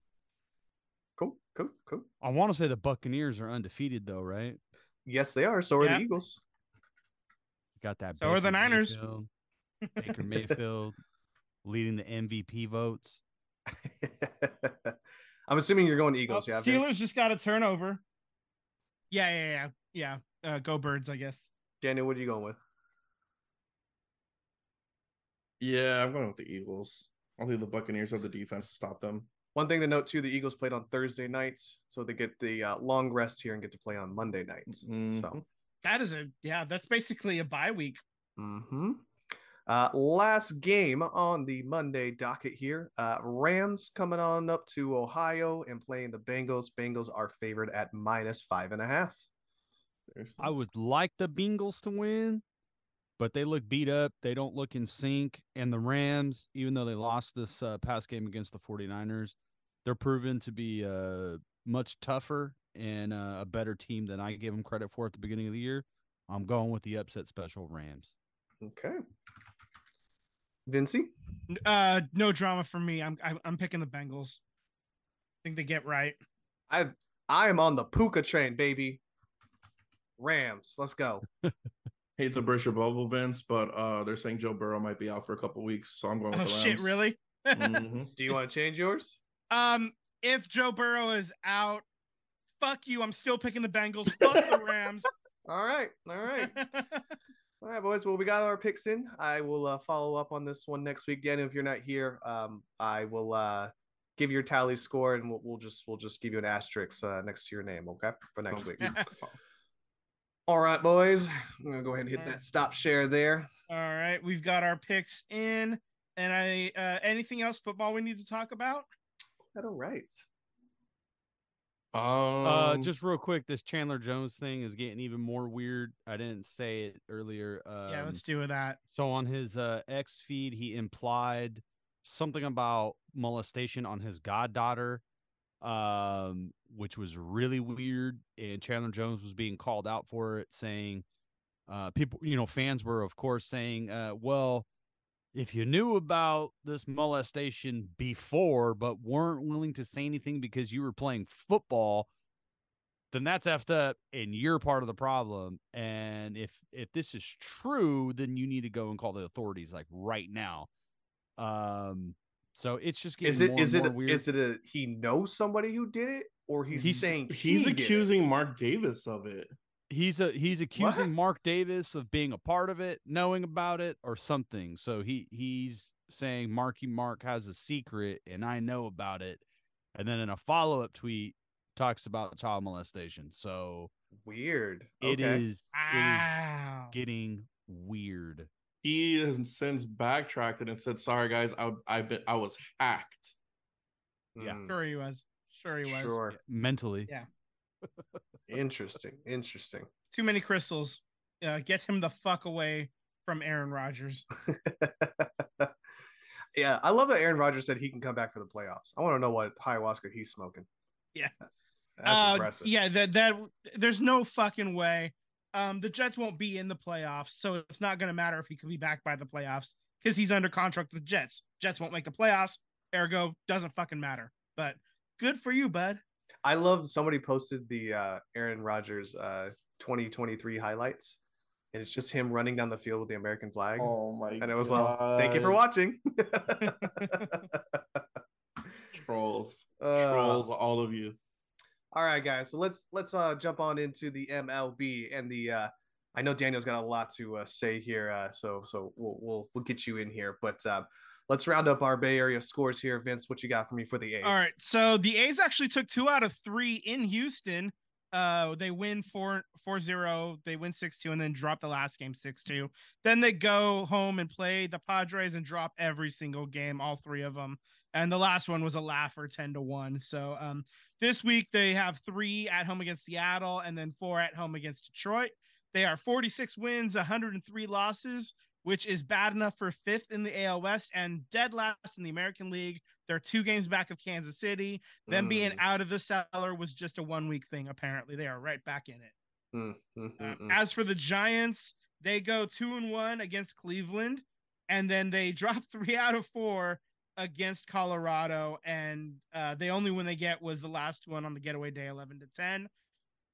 Cool, cool, cool. I want to say the Buccaneers are undefeated though, right? Yes, they are. So are Yeah. the Eagles. Got that. So are the Niners. Mayfield, Baker Mayfield leading the MVP votes. I'm assuming you're going Oh, Eagles. yeah, Steelers Vince? just got a turnover. Yeah, yeah, yeah, yeah. Uh, go birds, I guess. Daniel, what are you going with? Yeah, I'm going with the Eagles. I think the Buccaneers have the defense to stop them. One thing to note too: the Eagles played on Thursday nights, so they get the uh, long rest here and get to play on Monday nights. So, Mhm. That is a yeah. That's basically a bye week. hmm uh, last game on the Monday docket here: uh, Rams coming on up to Ohio and playing the Bengals. Bengals are favored at minus five and a half. I would like the Bengals to win, but they look beat up. They don't look in sync. And the Rams, even though they lost this uh, past game against the 49ers, they're proven to be uh, much tougher and uh, a better team than I gave them credit for at the beginning of the year. I'm going with the upset special Rams. Okay. Vincy? Uh, no drama for me. I'm I, I'm picking the Bengals. I think they get right. I I am on the Puka train, baby. Rams, let's go. Hate to burst your bubble, Vince, but uh, they're saying Joe Burrow might be out for a couple weeks, so I'm going with Oh the shit, really? Mhm. Do you want to change yours? Um, if Joe Burrow is out, fuck you. I'm still picking the Bengals. Fuck the Rams. All right, all right, all right, boys. Well, we got our picks in. I will uh, follow up on this one next week, Daniel. If you're not here, um, I will uh, give your tally score, and we'll, we'll just we'll just give you an asterisk uh, next to your name, okay, for next week. All right, boys. I'm gonna go ahead and hit that stop share there. All right, we've got our picks in, and I uh, anything else football we need to talk about? That all right. Um, Uh, just real quick, this Chandler Jones thing is getting even more weird. I didn't say it earlier. Um, yeah, let's do with that. So on his uh, X feed, he implied something about molestation on his goddaughter, um, which was really weird. And Chandler Jones was being called out for it, saying, uh, people, you know, fans were, of course, saying, uh, well, if you knew about this molestation before, but weren't willing to say anything because you were playing football, then that's effed up and you're part of the problem. And if if this is true, then you need to go and call the authorities like right now. Um so it's just getting Is it more is it is it a he knows somebody who did it, or he's, he's saying he's he it? accusing Mark Davis of it. he's a he's accusing What? Mark Davis of being a part of it, knowing about it, or something. So he he's saying Marky Mark has a secret and I know about it. And then in a follow up tweet talks about child molestation. So Weird. it Okay. is Wow. is getting weird. He has since backtracked and said, "Sorry guys, I I've been I was hacked." yeah. Hmm, Sure he was. Sure he was. Sure. Mentally. Yeah. Interesting. Interesting. Too many crystals. Uh, get him the fuck away from Aaron Rodgers. yeah, I love that Aaron Rodgers said he can come back for the playoffs. I want to know what ayahuasca he's smoking. Yeah. That's Uh, impressive. Yeah, that that there's no fucking way. Um, the Jets won't be in the playoffs, so it's not going to matter if he could be back by the playoffs because he's under contract with the Jets. Jets won't make the playoffs, ergo doesn't fucking matter. But good for you, bud. I love somebody posted the uh, Aaron Rodgers uh, 2023 highlights, and it's just him running down the field with the American flag. Oh my! and it was like, thank you for watching. Trolls, Uh, trolls, all of you. All right, guys. So let's let's uh jump on into the MLB and the uh I know Daniel's got a lot to uh, say here, uh, so so we'll we'll we'll get you in here, but uh, let's round up our Bay Area scores here. Vince, what you got for me for the A's? All right, so the A's actually took two out of three in Houston. Uh, they win 4 4 0, they win 6 2, and then drop the last game 6 2. Then they go home and play the Padres and drop every single game, all three of them. And the last one was a laugher 10 to 1. So um, this week they have three at home against Seattle and then four at home against Detroit. They are 46 wins, 103 losses, which is bad enough for fifth in the AL West and dead last in the American League. They're two games back of Kansas City. Them being Mm, out of the cellar was just a one week thing, apparently. They are right back in it. mm, mm, Uh. As for the Giants, they go two and one against Cleveland, and then they drop three out of four against Colorado. And uh, the only one they get was the last one on the getaway day, 11 to 10.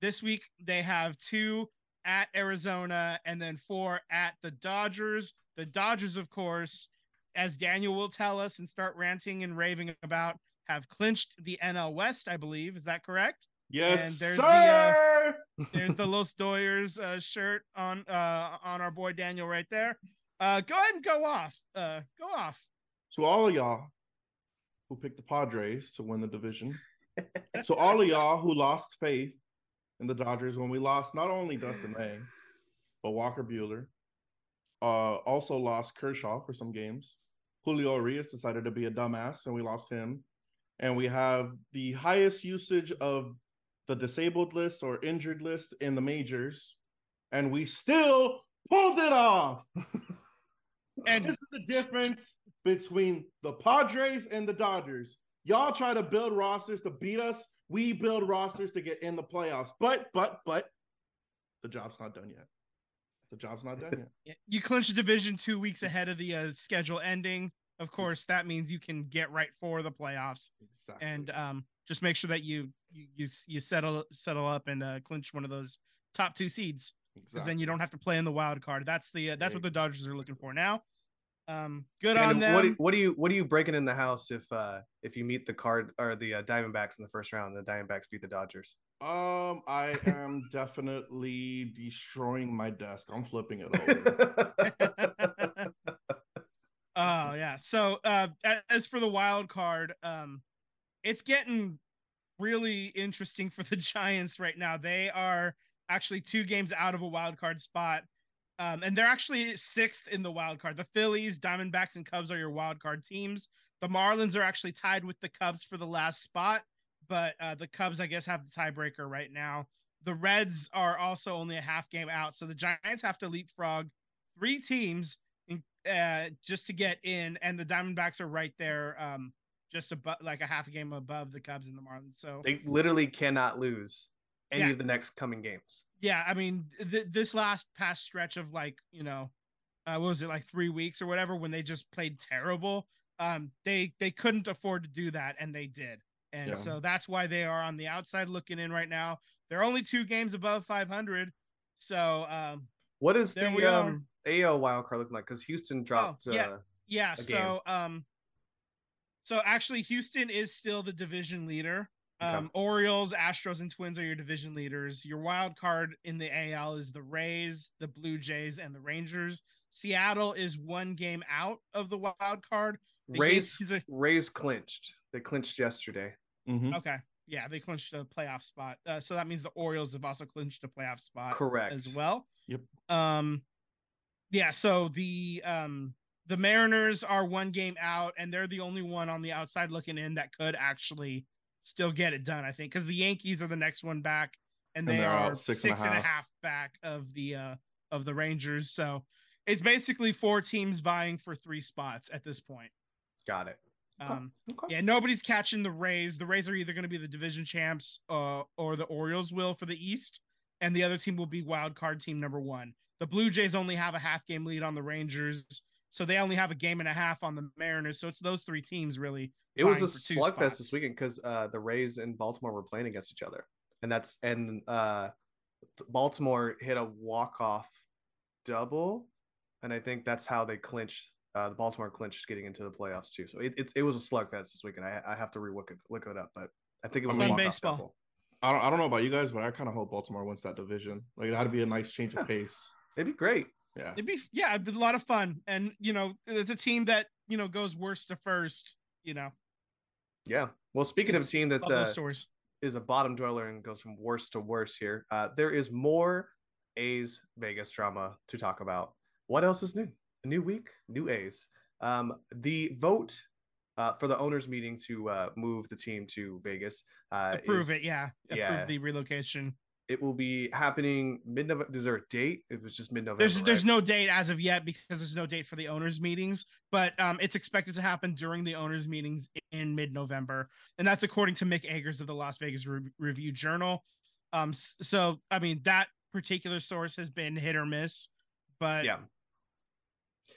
This week, they have two at Arizona and then four at the Dodgers. The Dodgers, of course, as Daniel will tell us and start ranting and raving about, have clinched the NL West, I believe. Is that correct? Yes, And there's the, sir. There's the Los Doyers uh, shirt on uh, on our boy Daniel right there. Uh, go ahead and go off. Uh, go off. to all of y'all who picked the Padres to win the division, to all of y'all who lost faith in the Dodgers when we lost not only Dustin May, but Walker Buehler, uh, also lost Kershaw for some games. Julio Urías decided to be a dumbass, and we lost him. And we have the highest usage of the disabled list or injured list in the majors, and we still pulled it off. And this is the difference between the Padres and the Dodgers. Y'all try to build rosters to beat us. We build rosters to get in the playoffs. But, but, but, the job's not done yet. The job's not done yet. You clinch the division two weeks ahead of the uh, schedule ending. Of course, that means you can get right for the playoffs, Exactly. and um, just make sure that you you you, you settle settle up and uh, clinch one of those top two seeds, because exactly. then you don't have to play in the wild card. That's the uh, that's what the Dodgers are looking for now. Um, good And on them. what, do, what do you what are you breaking in the house if uh if you meet the card or the uh, Diamondbacks in the first round? and The Diamondbacks beat the Dodgers. Um, I am definitely destroying my desk. I'm flipping it over. Oh yeah. So uh as for the wild card, um it's getting really interesting for the Giants right now. They are actually two games out of a wild card spot. Um, and they're actually sixth in the wild card. The Phillies, Diamondbacks, and Cubs are your wild card teams. The Marlins are actually tied with the Cubs for the last spot, but uh, the Cubs, I guess, have the tiebreaker right now. The Reds are also only a half game out, so the Giants have to leapfrog three teams in, uh, just to get in, and the Diamondbacks are right there, um, just above, like a half a game above the Cubs and the Marlins. So they literally cannot lose any Yeah. of the next coming games. yeah, I mean, th- this last past stretch of like, you know, uh, what was it like three weeks or whatever when they just played terrible. Um, they they couldn't afford to do that, and they did, and Yeah. so that's why they are on the outside looking in right now. They're only two games above 500, so um, What is the um AO wild card looking like? Because Houston dropped. yeah. Uh, yeah. So um, so actually, Houston is still the division leader. Um, Orioles, Astros, and Twins are your division leaders. Your wild card in the AL is the Rays, the Blue Jays, and the Rangers. Seattle is one game out of the wild card. The Rays Yankees are- Rays clinched. They clinched yesterday. Mhm. okay, yeah, they clinched a playoff spot. Uh, so that means the Orioles have also clinched a playoff spot Correct. as well. Yep. Um, yeah. So the um the Mariners are one game out, and they're the only one on the outside looking in that could actually still get it done. I think because the Yankees are the next one back, and And they they're are out six six, and a and a half. half back of the uh of the Rangers. So it's basically four teams vying for three spots at this point. Got it. Um, Okay. yeah, nobody's catching the Rays. The Rays are either going to be the division champs, uh, or the Orioles will for the East, and the other team will be wild card team number one. The Blue Jays only have a half game lead on the Rangers, so they only have a game and a half on the Mariners. So it's those three teams really. It was a vying for two slugfest this weekend because uh, the Rays and Baltimore were playing against each other, and that's and uh, Baltimore hit a walk off double, and I think that's how they clinched. Uh, the Baltimore clinched getting into the playoffs too. So it it, it was a slugfest this weekend. I, I have to relook it look it up, but I think it was I a mean- walk baseball. double. I don't, I don't know about you guys, but I kind of hope Baltimore wins that division. Like that'd be a nice change of pace. It'd be great. Yeah. It'd be yeah, it'd be a lot of fun, and you know, it's a team that you know goes worst to first. You know, Yeah. Well, speaking of a team that's uh, stories. is a bottom dweller and goes from worst to worse here. Uh, there is more A's Vegas drama to talk about. What else is new? A new week, new A's. Um, the vote uh, for the owners' meeting to uh, move the team to Vegas. Uh, Approve is- it, yeah. Approve yeah. the relocation. It will be happening mid November. Is there a date? It was just mid November. There's there's no date as of yet because there's no date for the owners meetings, but um, it's expected to happen during the owners meetings in mid November, and that's according to Mick Akers of the Las Vegas Re- Review Journal. Um, so I mean that particular source has been hit or miss, but Yeah.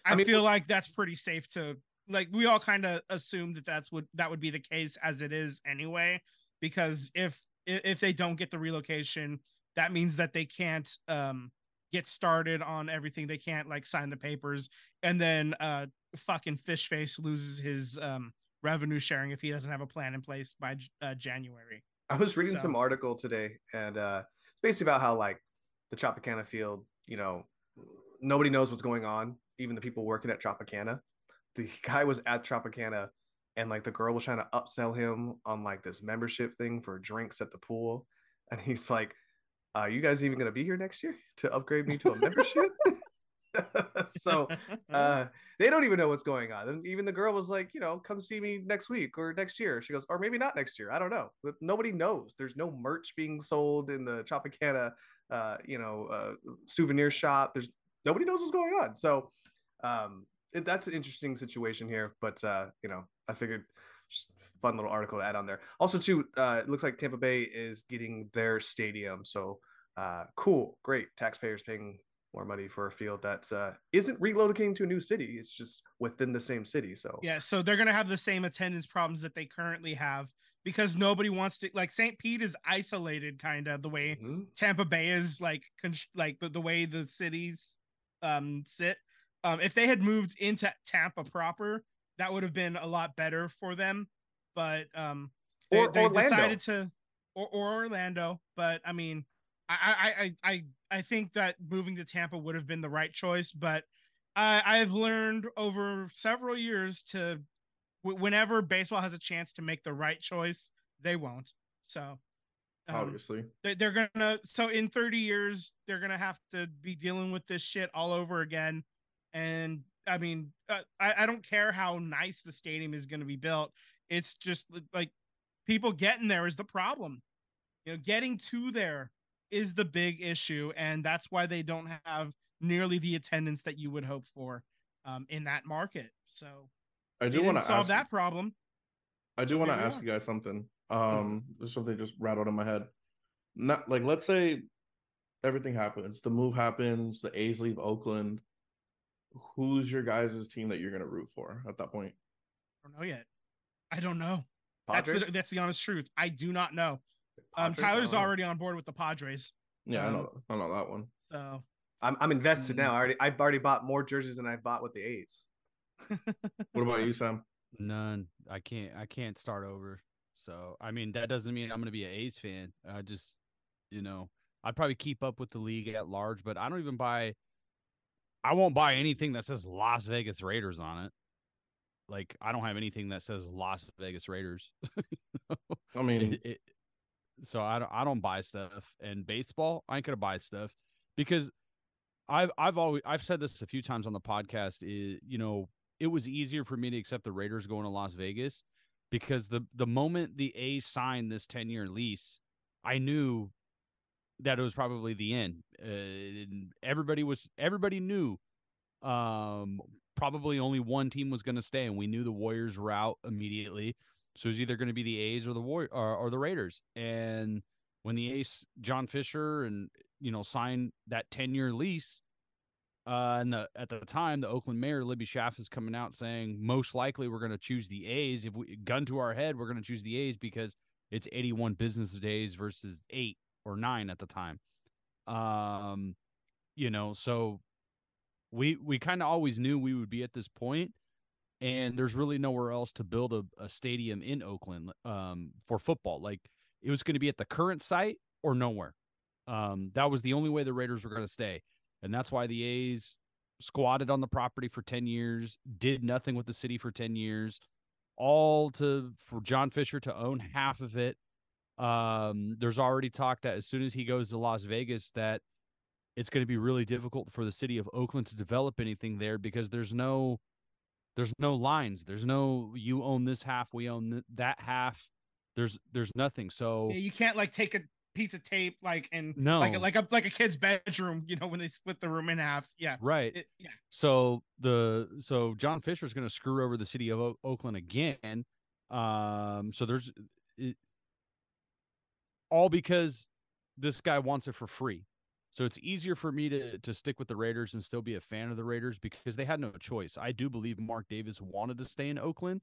I, I mean- feel like that's pretty safe to like. We all kind of assumed that that's what that would be the case as it is anyway, because if if they don't get the relocation, that means that they can't um get started on everything. They can't like sign the papers, and then uh fucking fish face loses his um revenue sharing if he doesn't have a plan in place by uh, January. I was reading So- some article today, and uh, it's basically about how like the Tropicana field, you know, nobody knows what's going on, even the people working at Tropicana. The guy was at Tropicana, and like the girl was trying to upsell him on like this membership thing for drinks at the pool, and he's like, "Are you guys even gonna be here next year to upgrade me to a membership?" so uh, they don't even know what's going on. And even the girl was like, you know, come see me next week or next year. She goes, or maybe not next year. I don't know. Nobody knows. There's no merch being sold in the Tropicana, uh, you know, uh, souvenir shop. There's nobody knows what's going on. So um, it, that's an interesting situation here. But uh, you know, I figured fun little article to add on there. Also, too, uh, it looks like Tampa Bay is getting their stadium. So uh, cool, great. Taxpayers paying more money for a field that uh, isn't relocating to a new city. It's just within the same city. So yeah, so they're gonna have the same attendance problems that they currently have because nobody wants to like St. Pete is isolated, kind of the way mm-hmm. Tampa Bay is like con- like the, the way the cities um sit. Um, if they had moved into Tampa proper, that would have been a lot better for them. But um, they, or they decided to or, or Orlando. But I mean, I, I I I think that moving to Tampa would have been the right choice, but I I've learned over several years to whenever baseball has a chance to make the right choice, they won't. So um, obviously they, they're gonna so in 30 years they're gonna have to be dealing with this shit all over again and i mean uh, I, I don't care how nice the stadium is gonna be built it's just like people getting there is the problem you know getting to there is the big issue, and that's why they don't have nearly the attendance that you would hope for um, in that market. So I do want to solve that problem. I do want to ask you guys something. Um, mm-hmm. there's something just rattled in my head. Not like let's say everything happens, the move happens, the A's leave Oakland. Who's your guys' team that you're gonna root for at that point? I don't know yet. I don't know. Padres? That's the, that's the honest truth. I do not know. Um, Tyler's already on board with the Padres. Yeah, um, I know. I know that one. So I'm I'm invested now. I already I've already bought more jerseys than I've bought with the A's. what about you, Sam? None. I can't. I can't start over. So I mean, that doesn't mean I'm going to be an A's fan. I just, you know, I'd probably keep up with the league at large, but I don't even buy. I won't buy anything that says Las Vegas Raiders on it. Like I don't have anything that says Las Vegas Raiders. I mean, it, it, so I don't I don't buy stuff. And baseball, I ain't gonna buy stuff because I've I've always I've said this a few times on the podcast. Is you know it was easier for me to accept the Raiders going to Las Vegas because the the moment the A's signed this ten year lease, I knew that it was probably the end. Uh, everybody was everybody knew um probably only one team was going to stay and we knew the Warriors were out immediately. So it's either going to be the A's or the War or, or the Raiders. And when the Ace John Fisher and you know signed that 10 year lease, uh, and the at the time the Oakland mayor Libby Schaaf is coming out saying most likely we're going to choose the A's. If we gun to our head, we're going to choose the A's because it's 81 business days versus eight or nine at the time. Um, you know, so we we kind of always knew we would be at this point and there's really nowhere else to build a, a stadium in Oakland um, for football. Like it was going to be at the current site or nowhere. Um, that was the only way the Raiders were going to stay, and that's why the A's squatted on the property for 10 years, did nothing with the city for 10 years, all to for John Fisher to own half of it. Um, there's already talk that as soon as he goes to Las Vegas, that it's going to be really difficult for the city of Oakland to develop anything there because there's no there's no lines. There's no you own this half, we own th- that half. There's there's nothing. So yeah, you can't like take a piece of tape like and no like a, like a like a kid's bedroom, you know, when they split the room in half. Yeah, right. It, yeah. So the so John Fisher's going to screw over the city of o- Oakland again. Um. So there's it, all because this guy wants it for free. So it's easier for me to to stick with the Raiders and still be a fan of the Raiders because they had no choice. I do believe Mark Davis wanted to stay in Oakland.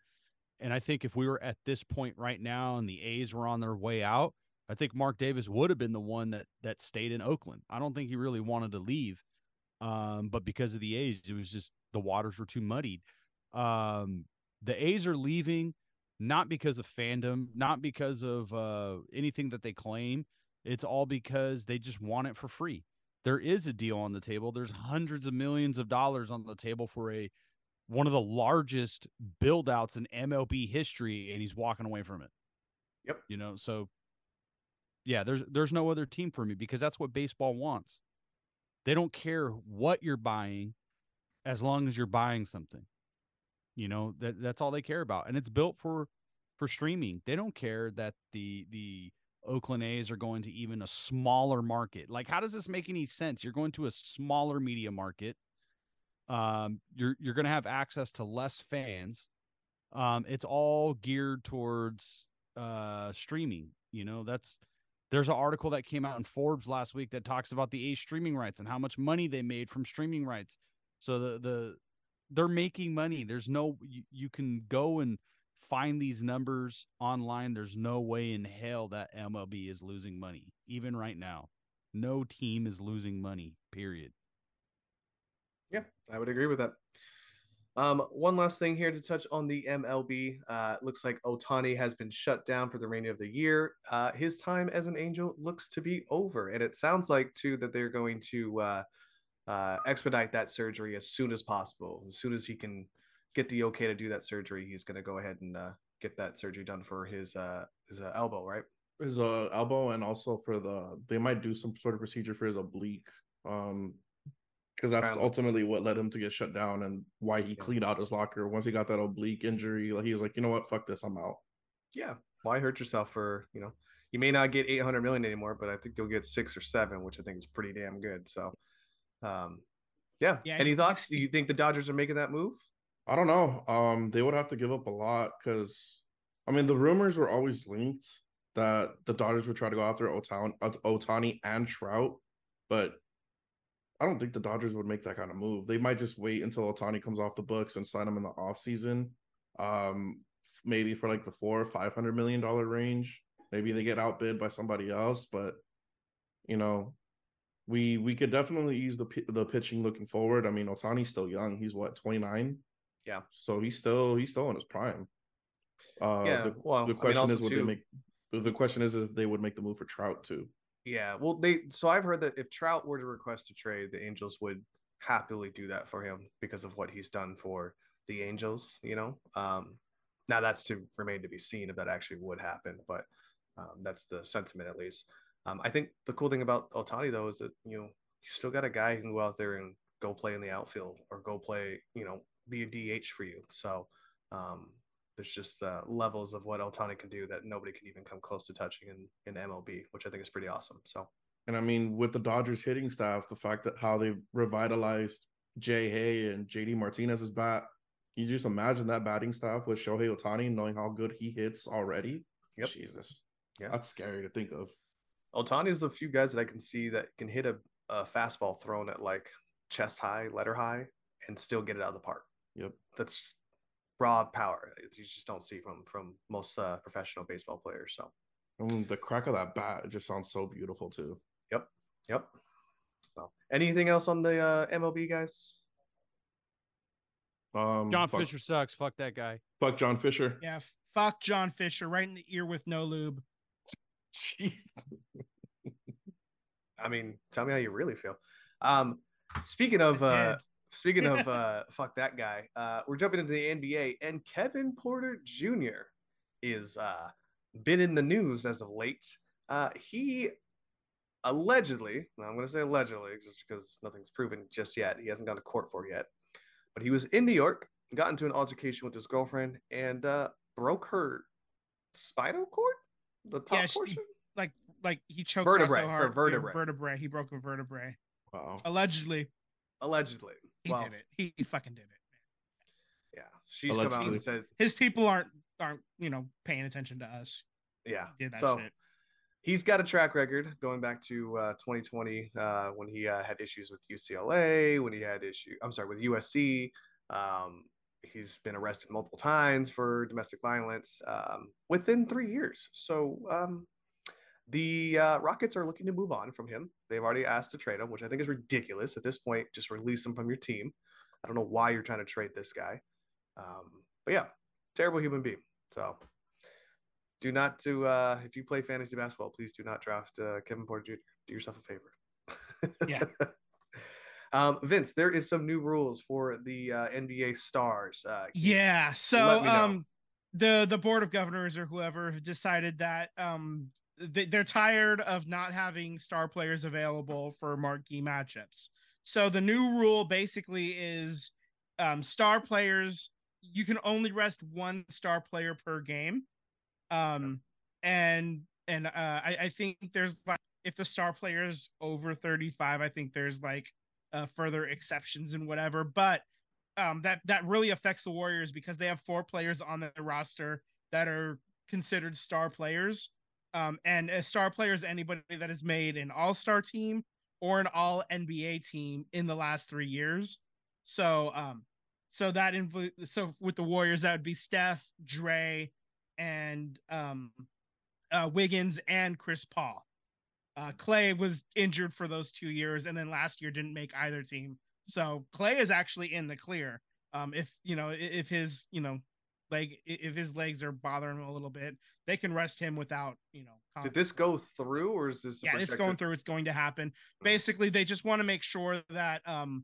And I think if we were at this point right now and the A's were on their way out, I think Mark Davis would have been the one that that stayed in Oakland. I don't think he really wanted to leave. Um, but because of the A's, it was just the waters were too muddied. Um, the A's are leaving not because of fandom, not because of uh, anything that they claim. It's all because they just want it for free. There is a deal on the table. There's hundreds of millions of dollars on the table for a one of the largest build outs in MLB history, and he's walking away from it. Yep. You know, so yeah, there's there's no other team for me because that's what baseball wants. They don't care what you're buying. as long as you're buying something. You know, that that's all they care about. And it's built for for streaming. They don't care that the the Oakland A's are going to even a smaller market. Like, how does this make any sense? You're going to a smaller media market. Um, you're you're going to have access to less fans. Um, it's all geared towards uh streaming. You know, that's there's an article that came out in Forbes last week that talks about the A's streaming rights and how much money they made from streaming rights. So the the they're making money. There's no you, you can go and find these numbers online. There's no way in hell that MLB is losing money, even right now. No team is losing money, period. Yeah, I would agree with that. Um, one last thing here to touch on the MLB. Uh, looks like Ohtani has been shut down for the remainder of the year. Uh, his time as an Angel looks to be over, and it sounds like too that they're going to uh, uh, expedite that surgery as soon as possible. As soon as he can get the okay to do that surgery, he's going to go ahead and uh, get that surgery done for his uh, his uh, elbow, right? His uh, elbow, and also for the they might do some sort of procedure for his oblique, um, because that's ultimately what led him to get shut down and why he Yeah. cleaned out his locker once he got that oblique injury. Like he was like, you know what, fuck this, I'm out. Yeah. Why hurt yourself for you know? You may not get 800 million anymore, but I think you'll get six or seven, which I think is pretty damn good. So, um, yeah. Yeah, Any thoughts? Do you think the Dodgers are making that move? I don't know. Um, they would have to give up a lot because, I mean, the rumors were always linked that the Dodgers would try to go after Ohtani, Ohtani and Trout, but I don't think the Dodgers would make that kind of move. They might just wait until Ohtani comes off the books and sign him in the offseason. Um, maybe for like the four or five hundred million dollar range. Maybe they get outbid by somebody else, but you know, we we could definitely use the the pitching looking forward. I mean, Ohtani's still young. He's what twenty nine. Yeah. So he's still he's still in his prime. Uh, yeah. the, well, the I mean, question is, would too, they make? The, the question is if they would make the move for Trout too. Yeah. Well, they. So I've heard that if Trout were to request a trade, the Angels would happily do that for him because of what he's done for the Angels. You know. Um, now that's to remain to be seen if that actually would happen, but um, that's the sentiment at least. Um, I think the cool thing about Ohtani though is that you know you still got a guy who can go out there and go play in the outfield or go play, you know, be a DH for you. So um, there's just uh, levels of what Ohtani can do that nobody can even come close to touching in, in MLB, which I think is pretty awesome. So And I mean, with the Dodgers hitting staff, the fact that how they revitalized J-Hey and JD Martinez's bat, can you just imagine that batting staff with Shohei Ohtani, knowing how good he hits already? Yep. Jesus. Yeah. That's scary to think of. Ohtani is a few guys that I can see that can hit a, a fastball thrown at like chest high, letter high, and still get it out of the park. Yep. That's just raw power. You just don't see from from most uh, professional baseball players. So And the crack of that bat it just sounds so beautiful too. Yep, yep. So, anything else on the uh, MLB guys? Um, John fuck, Fisher sucks. Fuck that guy. Fuck John Fisher. Yeah, fuck John Fisher right in the ear with no lube. Jeez. I mean, tell me how you really feel. Um, speaking of uh, speaking of uh, fuck that guy, uh, we're jumping into the NBA, and Kevin Porter Jr. is uh, been in the news as of late. Uh, he allegedly, now I'm going to say allegedly, just because nothing's proven just yet. He hasn't gone to court for it yet, but he was in New York, got into an altercation with his girlfriend, and uh, broke her spinal cord, the top Yeah, portion. Like, like he choked Vertebrae, so her hard. vertebrae. Vertebrae. He broke a vertebrae. Wow. Allegedly, Allegedly, he Well, did it. He, he fucking did it. Yeah, she's come out and said, His people aren't aren't you know paying attention to us. yeah. He did that so shit. he's got a track record going back to uh, 2020 uh, when he uh, had issues with UCLA, when he had issue. I'm sorry, with USC. Um, he's been arrested multiple times for domestic violence um, within three years. So um, the uh, Rockets are looking to move on from him. They've already asked to trade him, which I think is ridiculous at this point. Just release him from your team. I don't know why you're trying to trade this guy. Um, but yeah, terrible human being. So do not to uh, if you play fantasy basketball, please do not draft uh, Kevin Porter Jr. Do yourself a favor. Yeah. um, Vince, there is some new rules for the uh, NBA stars. Uh, Yeah. So Let me know. um the the board of governors or whoever have decided that um they, they're tired of not having star players available for marquee matchups. So the new rule basically is um, star players you can only rest one star player per game, um, and and uh, I, I think there's like if the star player is over 35, I think there's like uh, further exceptions and whatever, but um, that that really affects the Warriors because they have four players on the roster that are considered star players. Um, and a star player is anybody that has made an All Star team or an All NBA team in the last three years. So, um, so that influ- so with the Warriors, that would be Steph, Dre, and um, uh, Wiggins and Chris Paul. Uh, Clay was injured for those two years, and then last year didn't make either team. So Clay is actually in the clear. Um, if you know if his you know leg if his legs are bothering him a little bit, they can rest him without you know. Did this go through, or is this? Yeah, it's going through. It's going to happen. Basically, they just want to make sure that um,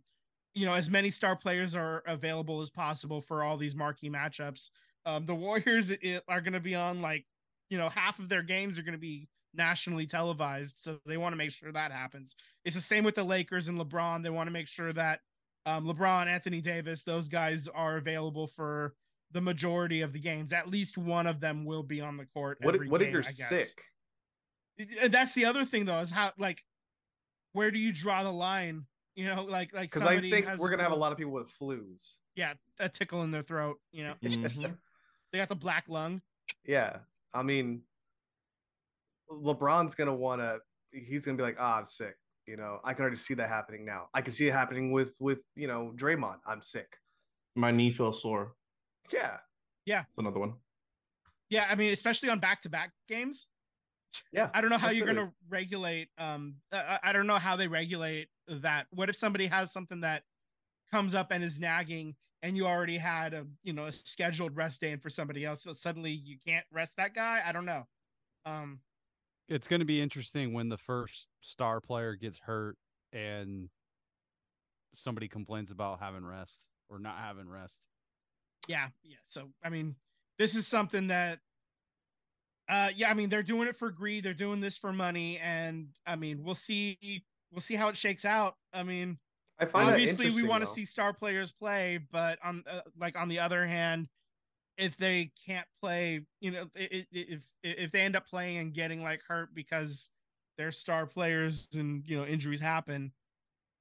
you know, as many star players are available as possible for all these marquee matchups. Um, the Warriors it, are going to be on like, you know, half of their games are going to be nationally televised. So they want to make sure that happens. It's the same with the Lakers and LeBron. They want to make sure that um, LeBron, Anthony Davis, those guys are available for the majority of the games. At least one of them will be on the court. What, what game, if you're sick? That's the other thing, though, is how like where do you draw the line? You know, like like because I think we're gonna have a lot of people with flus. Yeah, a tickle in their throat. You know, Mm-hmm. they got the black lung. Yeah, I mean, LeBron's gonna want to. He's gonna be like, "Ah, I'm sick." You know, I can already see that happening now. I can see it happening with with you know Draymond. I'm sick. My knee feels sore. Yeah, That's another one. Yeah, I mean, especially on back to back games. yeah. I don't know how you're going to regulate. Um, I, I don't know how they regulate that. What if somebody has something that comes up and is nagging, and you already had a you know a scheduled rest day, and for somebody else, so suddenly you can't rest that guy? I don't know. Um, It's going to be interesting when the first star player gets hurt and somebody complains about having rest or not having rest. yeah, yeah. So I mean, this is something that. Uh, yeah, I mean they're doing it for greed. They're doing this for money, and I mean we'll see. We'll see how it shakes out. I mean, I find obviously we want to see star players play but on uh, like on the other hand if they can't play you know if if they end up playing and getting like hurt because they're star players and you know injuries happen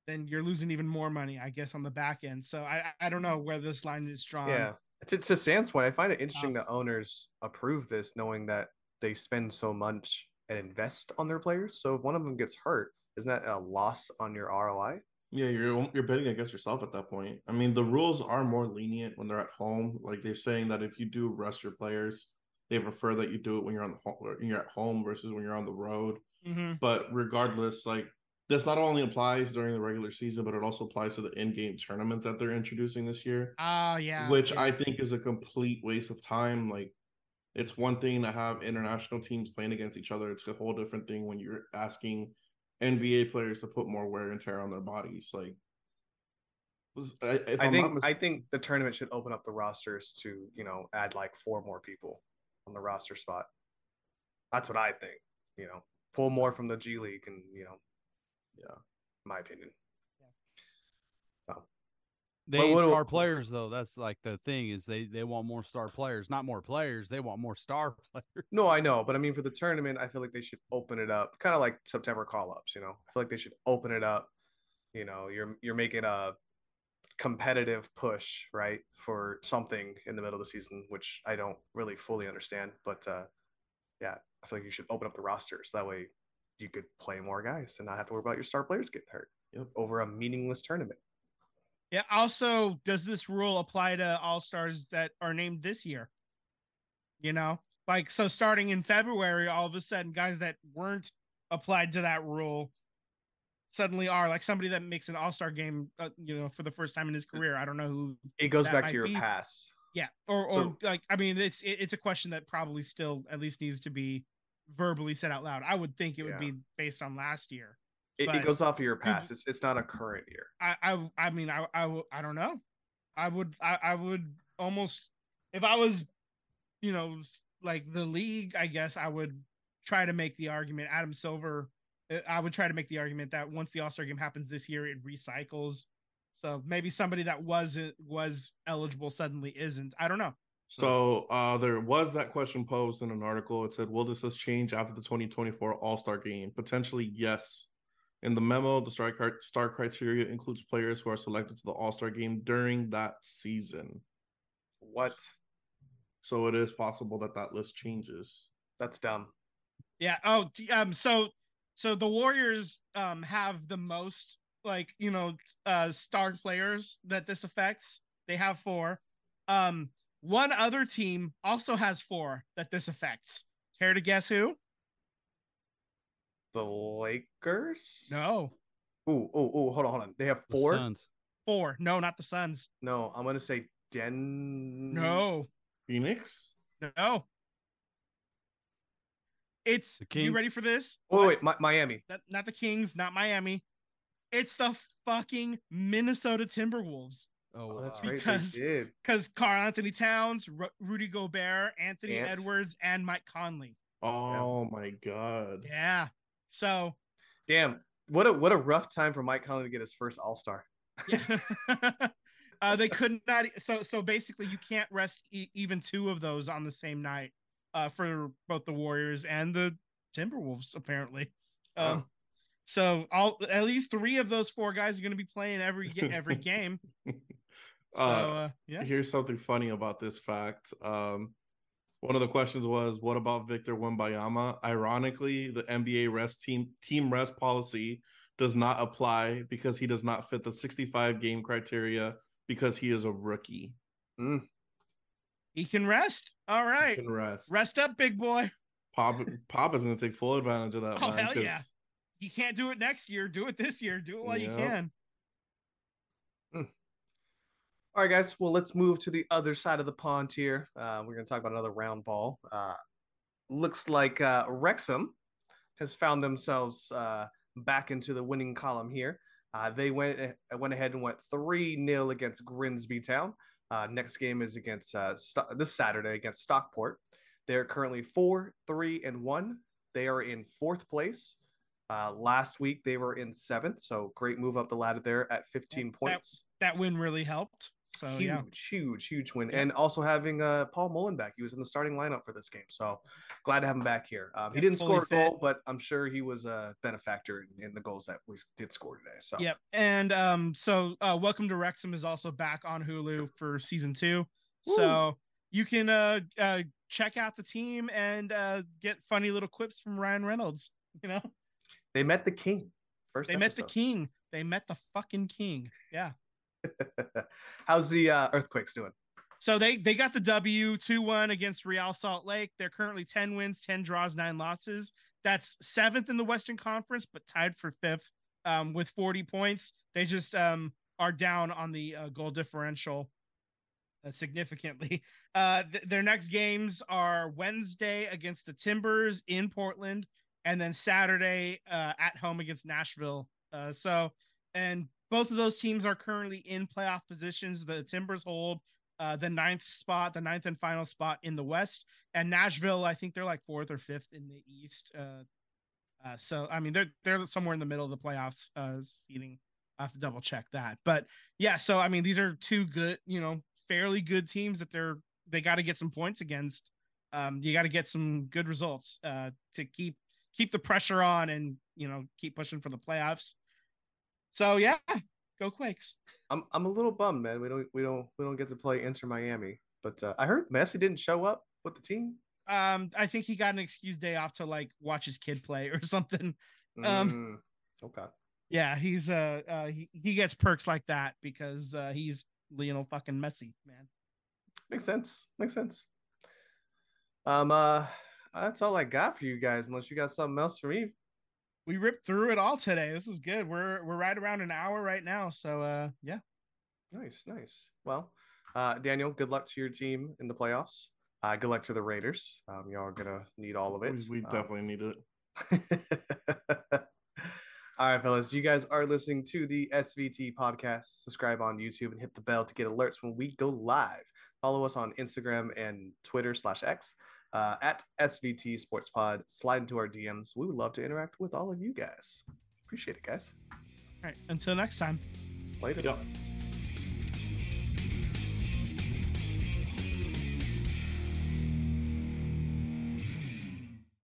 then you're losing even more money i guess on the back end so i i don't know where this line is drawn Yeah. To, to Sam's point, I find it interesting Tough. that owners approve this, knowing that they spend so much and invest on their players. So if one of them gets hurt, isn't that a loss on your ROI? Yeah, you're you're betting against yourself at that point. I mean, the rules are more lenient when they're at home. Like they're saying that if you do rest your players, they prefer that you do it when you're on the home, when you're at home versus when you're on the road. Mhm. But regardless, like this not only applies during the regular season, but it also applies to the in-game tournament that they're introducing this year, oh yeah which yeah. I think is a complete waste of time. Like it's one thing to have international teams playing against each other. It's a whole different thing when you're asking NBA players to put more wear and tear on their bodies. Like, I, I think mis- I think the tournament should open up the rosters to you know add like four more people on the roster spot. That's what I think. You know, pull more from the G League, and you know, Yeah. my opinion. They But ain't what- star players though. That's like the thing is they they want more star players, not more players. They want more star players. no, I know, but I mean for the tournament, I feel like they should open it up, kind of like September call ups. You know, I feel like they should open it up. You know, you're you're making a competitive push right for something in the middle of the season, which I don't really fully understand, but uh, yeah, I feel like you should open up the rosters that way you could play more guys and not have to worry about your star players getting hurt Yep. over a meaningless tournament. Yeah also does this rule apply to all stars that are named this year? You know like so starting in february all of a sudden guys that weren't applied to that rule suddenly are like somebody that makes an all-star game uh, you know for the first time in his career. I don't know who It goes back to your be- past. yeah or or So- like i mean it's it, it's a question that probably still at least needs to be verbally said out loud. I would think it would Yeah. be based on last year It, it goes off of your past. It's it's not a current year. I I mean, I mean I I w- I don't know. I would I I would almost if I was you know like the league I guess I would try to make the argument Adam Silver uh, I would try to make the argument that once the All-Star game happens this year it recycles So maybe somebody that wasn't was eligible suddenly isn't. I don't know. So uh, there was that question posed in an article. It said, "Will this change after the 2024 All Star Game?" Potentially, yes. In the memo, the star, star criteria includes players who are selected to the All Star Game during that season. What? So it is possible that that list changes. That's dumb. Yeah. Oh, um. So, so the Warriors um have the most like you know uh star players that this affects. They have four. Um, one other team also has four that this affects. Care to guess who? The Lakers? No. Ooh, ooh, ooh, hold on, hold on. They have four. The Suns. Four. No, not the Suns. No, I'm gonna say Den. No. Phoenix? No. It's The you ready for this? Oh wait, Mi- Miami. Not, not the Kings, not Miami. It's the fucking Minnesota Timberwolves. Oh, that's wow. right. Because- Because Karl-Anthony Towns, Ru- Rudy Gobert, Anthony Ants. Edwards, and Mike Conley. Oh my god. Yeah. So, Damn. What a what a rough time for Mike Conley to get his first All Star. yeah. uh, they could not. So, so basically, you can't rest e- even two of those on the same night uh, for both the Warriors and the Timberwolves, apparently. Um, Wow. So, all at least three of those four guys are going to be playing every every game. So, Uh, uh, yeah. Here's something funny about this fact. Um, one of the questions was, "What about Victor Wembanyama?" Ironically, the NBA rest team team rest policy does not apply because he does not fit the 65 game criteria because he is a rookie. Mm. He can rest. All right. He can rest. Rest up, big boy. Pop Pop is going to take full advantage of that. Oh, man, hell 'cause- yeah. You can't do it next year. Do it this year. Do it while you Yep. can. All right, guys. Well, let's move to the other side of the pond here. Uh, we're going to talk about another round ball. Uh, looks like uh, Wrexham has found themselves uh, back into the winning column here. Uh, they went uh, went ahead and went three 0 against Grimsby Town. Uh, next game is against uh, Sto- this Saturday against Stockport. They're currently four, three, and one. They are in fourth place. Uh, last week they were in seventh, so great move up the ladder there at 15 That- points That win really helped. So, huge, yeah. huge, huge win. Yeah. And also having uh, Paul Mullin back. He was in the starting lineup for this game. So glad to have him back here. Um, he didn't score a fit. goal, but I'm sure he was a benefactor in, in the goals that we did score today. So Yep. And um, so uh Welcome to Wrexham is also back on Hulu for season two. So you can uh, uh check out the team and uh get funny little quips from Ryan Reynolds. You know, they met the king. First they met the king. They met the fucking king. Yeah. How's the uh, earthquakes doing? So they they got the W 2-1 against Real Salt Lake. They're currently 10 wins, 10 draws, 9 losses. That's seventh in the Western Conference, but tied for fifth um, with 40 points. They just um, are down on the uh, goal differential uh, significantly. Uh, th- their next games are Wednesday against the Timbers in Portland, and then Saturday uh, at home against Nashville. Uh, so, and both of those teams are currently in playoff positions. The Timbers hold uh, the ninth spot, the ninth and final spot in the West, and Nashville, I think they're like fourth or fifth in the East. Uh, uh, so, I mean, they're they're somewhere in the middle of the playoffs uh, seating. I have to double check that, but yeah. So, I mean, these are two good, you know, fairly good teams that they're they got to get some points against. Um, you got to get some good results uh, to keep keep the pressure on and you know keep pushing for the playoffs. So yeah, go Quakes. I'm I'm a little bummed, man. We don't we don't we don't get to play Inter Miami. But uh, I heard Messi didn't show up with the team. Um, I think he got an excuse day off to like watch his kid play or something. Um, Mm, okay. Yeah, he's uh, uh he, he gets perks like that because uh he's Lionel fucking Messi, man. Makes sense. Makes sense. Um uh that's all I got for you guys, unless you got something else for me. We ripped through it all today. This is good. We're we're right around an hour right now. So uh yeah. Nice, nice. Well, uh Daniel, good luck to your team in the playoffs. Uh good luck to the Raiders. Um y'all are gonna need all of it. We, we Um, definitely need it. All right, fellas, you guys are listening to the SVT podcast. Subscribe on YouTube and hit the bell to get alerts when we go live. Follow us on Instagram and Twitter slash X uh, at SVT Sports Pod. Slide into our DMs. We would love to interact with all of you guys. Appreciate it, guys. All right. Until next time. Later. Yep.